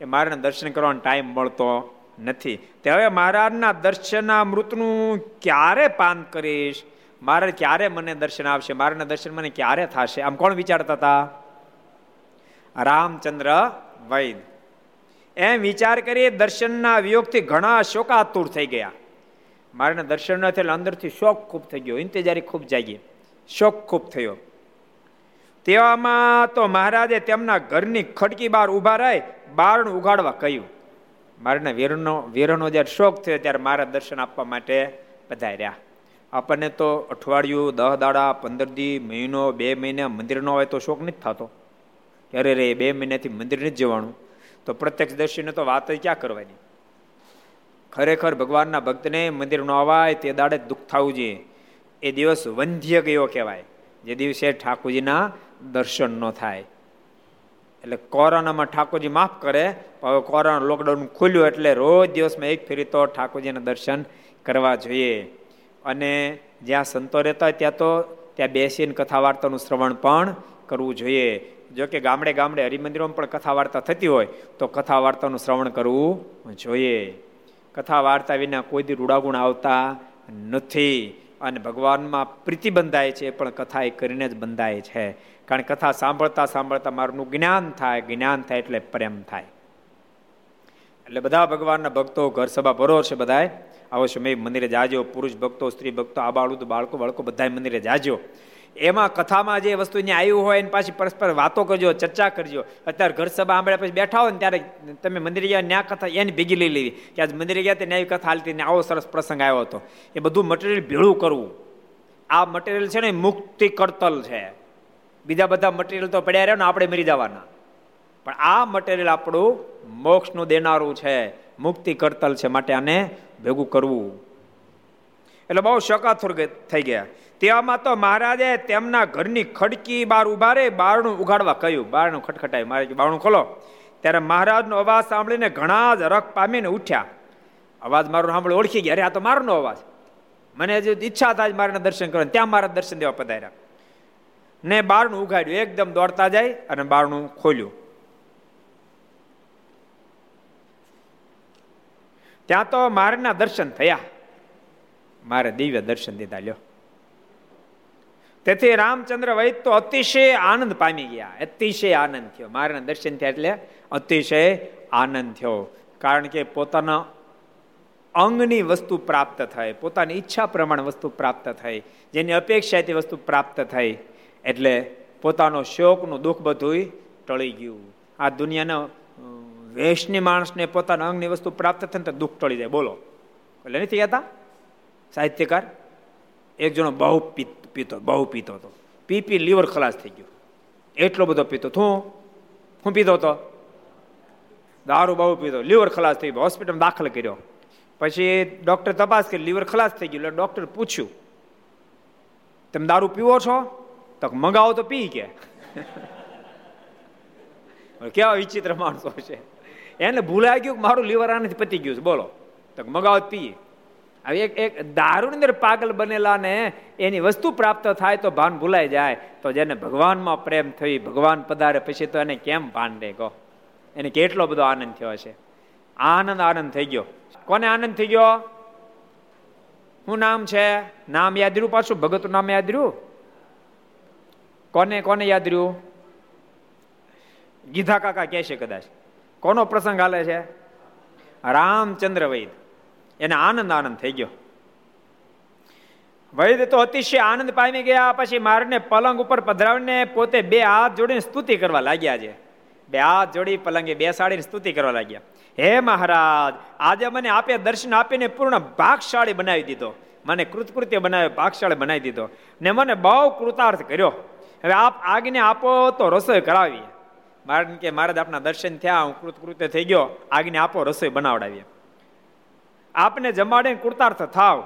એ મારાને દર્શન કરવાનો ટાઈમ મળતો નથી. તે હવે મહારાજના દર્શનના મૃતનું ક્યારે પાન કરીશ? મારે ક્યારે મને દર્શન આવશે? મારાના દર્શન મને ક્યારે થશે? આમ કોણ વિચારતા હતા? રામચંદ્ર વૈદ. એમ વિચાર કરી દર્શનના વિયોગથી ઘણા શોકાતુર થઈ ગયા. મારે દર્શન ન થયેલા અંદરથી શોક ખૂબ થઈ ગયો. ઇંતજારી ખૂબ જાગી. શોક ખૂબ થયો. તેવામાં તો મહારાજે તેમના ઘરની ખડકી બહાર ઊભા રહી બારણું ઉગાડવા કહ્યું. મારાના વીરનો વીરનો જ્યારે શોખ થયો ત્યારે મારા દર્શન આપવા માટે પધાર્યા આપણને તો અઠવાડિયું, દહ દાડા, પંદર દી, મહિનો, બે મહિના મંદિર ન હોય તો શોખ નથી થતો. અરે રે બે મહિનાથી મંદિર નથી જવાનું. તો પ્રત્યક્ષ દર્શીને તો વાત ક્યાં કરવાની? ખરેખર ભગવાનના ભક્તને મંદિર ન અવાય તે દાડે દુઃખ થવું જોઈએ. એ દિવસ વંધ્ય ગયો કહેવાય. જે દિવસે ઠાકોરજીના દર્શન ન થાય. એટલે કોરોનામાં ઠાકોરજી માફ કરે હવે કોરોના લોકડાઉન ખુલ્યું એટલે રોજ દિવસમાં એક ફેરી તો ઠાકોરજીના દર્શન કરવા જોઈએ. અને જ્યાં સંતો રહેતા હોય ત્યાં તો ત્યાં બેસીને કથા વાર્તાનું શ્રવણ પણ કરવું જોઈએ. જો કે ગામડે ગામડે હરિમંદિરોમાં પણ કથા વાર્તા થતી હોય, તો કથા વાર્તાનું શ્રવણ કરવું જોઈએ. કથા વાર્તા વિના કોઈ દી રૂડાગુણ આવતા નથી. અને ભગવાનમાં પ્રીતિ બંધાય છે, પણ કથા એ કરીને જ બંધાય છે. કારણ કથા સાંભળતા સાંભળતા મારું જ્ઞાન થાય જ્ઞાન થાય એટલે પ્રેમ થાય. એટલે બધા ભગવાનના ભક્તો ઘર સભા ભરો છે બધા અવશ્ય મેં મંદિરે જાજો, પુરુષ ભક્તો, સ્ત્રી ભક્તો આબાળું બાળકો બાળકો બધા મંદિરે જાજો. એમાં કથામાં જે વસ્તુ ત્યાં આવ્યું હોય એને પાછી પરસ્પર વાતો કરજો, ચર્ચા કરજો. અત્યારે ઘર સભા આંબળ્યા પછી બેઠા હોય ને ત્યારે તમે મંદિરે ગયા, ન્યા કથા એની ભેગી લઈ લેવી. કે આજ મંદિરે ગયા તે ન્યાય કથા હાલતી આવો સરસ પ્રસંગ આવ્યો હતો. એ બધું મટીરિયલ ભેળું કરવું. આ મટીરિયલ છે ને મુક્તિ કરતલ છે. બીજા બધા મટીરિયલ તો પડ્યા રહ્યો ને આપણે મરી જવાના. પણ આ મટીરિયલ આપણું મોક્ષનું દેનારું છે. મુક્તિ કરતલ છે માટે આને ભેગું કરવું. એટલે બહુ શકાથુર થઈ ગયા. તેવામાં તો મહારાજે તેમના ઘરની ખડકી બાર ઊભા રે બારણું ઉગાડવા કહ્યું. બારણું ખટખટાય. મારે બારણું ખોલો. ત્યારે મહારાજનો અવાજ સાંભળીને ઘણા જ રખ પામીને ઉઠ્યા. અવાજ મારો સાંભળી, ઓળખી ગયા. અરે, આ તો મારનો અવાજ. મને જે ઈચ્છા થાય મારાના દર્શન કરવા ત્યાં મારા દર્શન દેવા પધાર્યા. ને બારણું ઉગાડ્યું એકદમ દોડતા જાય અને બારણું ખોલ્યું. ત્યાં તો મારના દર્શન થયા. મારે દિવ્ય દર્શન દીધા, લ્યો. તેથી રામચંદ્ર વૈદ તો અતિશય આનંદ પામી ગયા. અતિશય આનંદ થયો. મારા દર્શન થયા એટલે અતિશય આનંદ થયો. કારણ કે પોતાના અંગની વસ્તુ પ્રાપ્ત થાય પોતાની ઈચ્છા પ્રમાણે વસ્તુ પ્રાપ્ત થઈ. જેની અપેક્ષા તે વસ્તુ પ્રાપ્ત થઈ. એટલે પોતાનો શોકનું દુઃખ બધું ટળી ગયું. આ દુનિયાના વેશની માણસને પોતાના અંગની વસ્તુ પ્રાપ્ત થાય તો દુઃખ ટળી જાય. બોલો. એટલે નથી કહેતા? સાહિત્યકાર, એક જણો બહુ પીતો બહુ પીતો હતો. પી પી લીવર ખલાસ થઈ ગયું. એટલો બધો પીતો હું હું પીતો હતો? દારૂ બહુ પીતો. લીવર ખલાસ થઈ ગયો. હોસ્પિટલમાં દાખલ કર્યો. પછી ડૉક્ટર તપાસ કરી, લીવર ખલાસ થઈ ગયું. એટલે ડોક્ટર પૂછ્યું, તમે દારૂ પીવો છો? તો મંગાવો તો પી કે. કેવા વિચિત્ર માણસો છે. એને ભૂલાઈ ગયું કે મારું લીવર આનાથી પતી ગયું છે. બોલો. તો મગાવો પીએ. હવે એક એક દારૂની અંદર પાગલ બનેલા ને એની વસ્તુ પ્રાપ્ત થાય તો ભાન ભૂલાઈ જાય. તો જેને ભગવાનમાં પ્રેમ થઈ ભગવાન પધારે પછી તો એને કેમ ભાન રહે કહો? એને કેટલો બધો આનંદ થયો છે આનંદ આનંદ થઈ ગયો. કોને આનંદ થઈ ગયો? શું નામ છે? નામ યાદ રહ્યું પાછું? ભગતનું નામ યાદ રહ્યું? કોને કોને યાદ રહ્યું? ગીધા કાકા કહે છે કદાચ. કોનો પ્રસંગ હાલે છે? રામચંદ્ર વૈદ. એને આનંદ આનંદ થઈ ગયો. વૈદ તો અતિશય આનંદ પામી ગયા, પછી મારને પલંગ ઉપર પધરાવીને પોતે બે હાથ જોડીને સ્તુતિ કરવા લાગ્યા છે. બે હાથ જોડી પલંગે બેસાડીને સ્તુતિ કરવા લાગ્યા. હે મહારાજ, આજે મને આપે દર્શન આપીને પૂર્ણ ભાગશાળી બનાવી દીધો. મને કૃતકૃત્ય બનાવ્યો, ભાગશાળી બનાવી દીધો. ને મને બહુ કૃતાર્થ કર્યો. હવે આપ આજ્ઞા આપો તો રસોઈ કરાવી મારે કે, મહારાજ, આપના દર્શન થયા, હું કૃતકૃત્ય થઈ ગયો. આજ્ઞા આપો રસોઈ બનાવડાવીએ. આપને જમાડે કૃતાર્થ થાવ.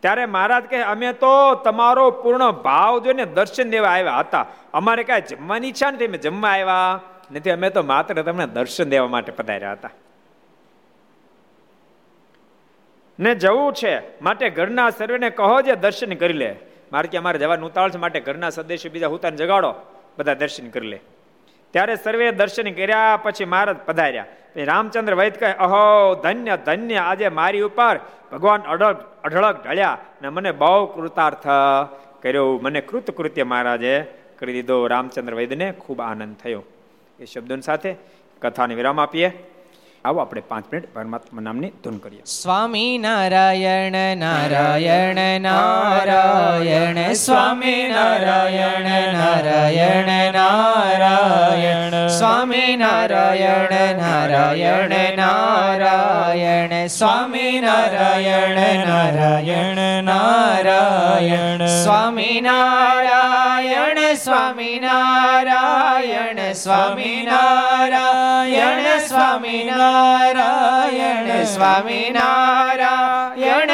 ત્યારે મહારાજ કહે, અમે તો તમારો પૂર્ણ ભાવ જોઈને દર્શન દેવા આવ્યા હતા. અમારે કાંઈ જમવાની ઈચ્છા નથી, અમે જમવા આવ્યા. નથી, અમે તો માત્ર તમને દર્શન દેવા માટે પધાર્યા હતા. ને જવું છે, માટે ઘરના સર્વેને કહો જે દર્શન કરી લે. મારે કે અમારે જવાનું ઉતાવળ છે, માટે ઘરના સદસ્ય બીજા હુતાને જગાડો. બધા દર્શન કરી લે. ત્યારે સર્વે દર્શન કર્યા, પછી મહારાજ પધાર્યા. રામચંદ્ર વૈદ કહે, અહો, ધન્ય ધન્ય, આજે મારી ઉપર ભગવાન અઢળક અઢળક ઢળ્યા ને મને બહુ કૃતાર્થ કર્યો. મને કૃતકૃત્ય મહારાજે કરી દીધો. રામચંદ્ર વૈદને ખૂબ આનંદ થયો. એ શબ્દોની સાથે કથાને વિરામ આપીએ. આવો આપણે પાંચ મિનિટ પરમાત્મા નામની ધૂન કરીએ. સ્વામી નારાયણ નારાયણ નારાયણ, સ્વામી નારાયણ નારાયણ નારાયણ, સ્વામી નારાયણ નારાયણ નારાયણ, સ્વામી નારાયણ નારાયણ નારાયણ, સ્વામી નારાયણ સ્વામી નારાયણ સ્વામી નારાયણ સ્વામી નારાયણ નારાયણ સ્વામી નારાયણ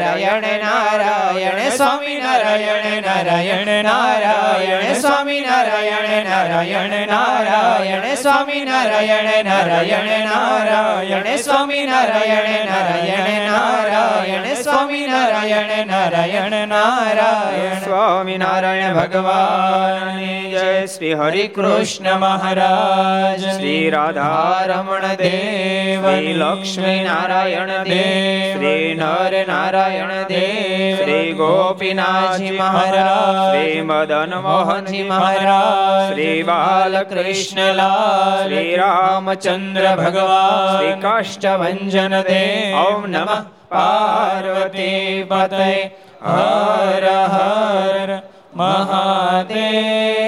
નારાયણ નારાયણ સ્વામી નારાયણ નારાયણ નારાયણ સ્વામી નારાયણ નારાયણ નારાયણ સ્વામી નારાયણ નારાયણ નારાયણ સ્વામી નારાયણ નારાયણ નારાયણ સ્વામી નારાયણ નારાયણ નારાયણ સ્વામી નારાયણ ભગવાન જય શ્રી હરિ કૃષ્ણ મહારાજ શ્રી રાધારમણ દેવ લક્ષ્મી નારાયણ દેવ શ્રી નર નારાયણ દેવ શ્રી ગોપીનાથજી મહારાજ શ્રી મદન મોહનજી મહારાજ શ્રી બાલકૃષ્ણલાલ શ્રી રામચંદ્ર ભગવાન શ્રી કાષ્ટભન દેવ ઓમ નમઃ પાર્વતી પતય હર હર મહાદેવ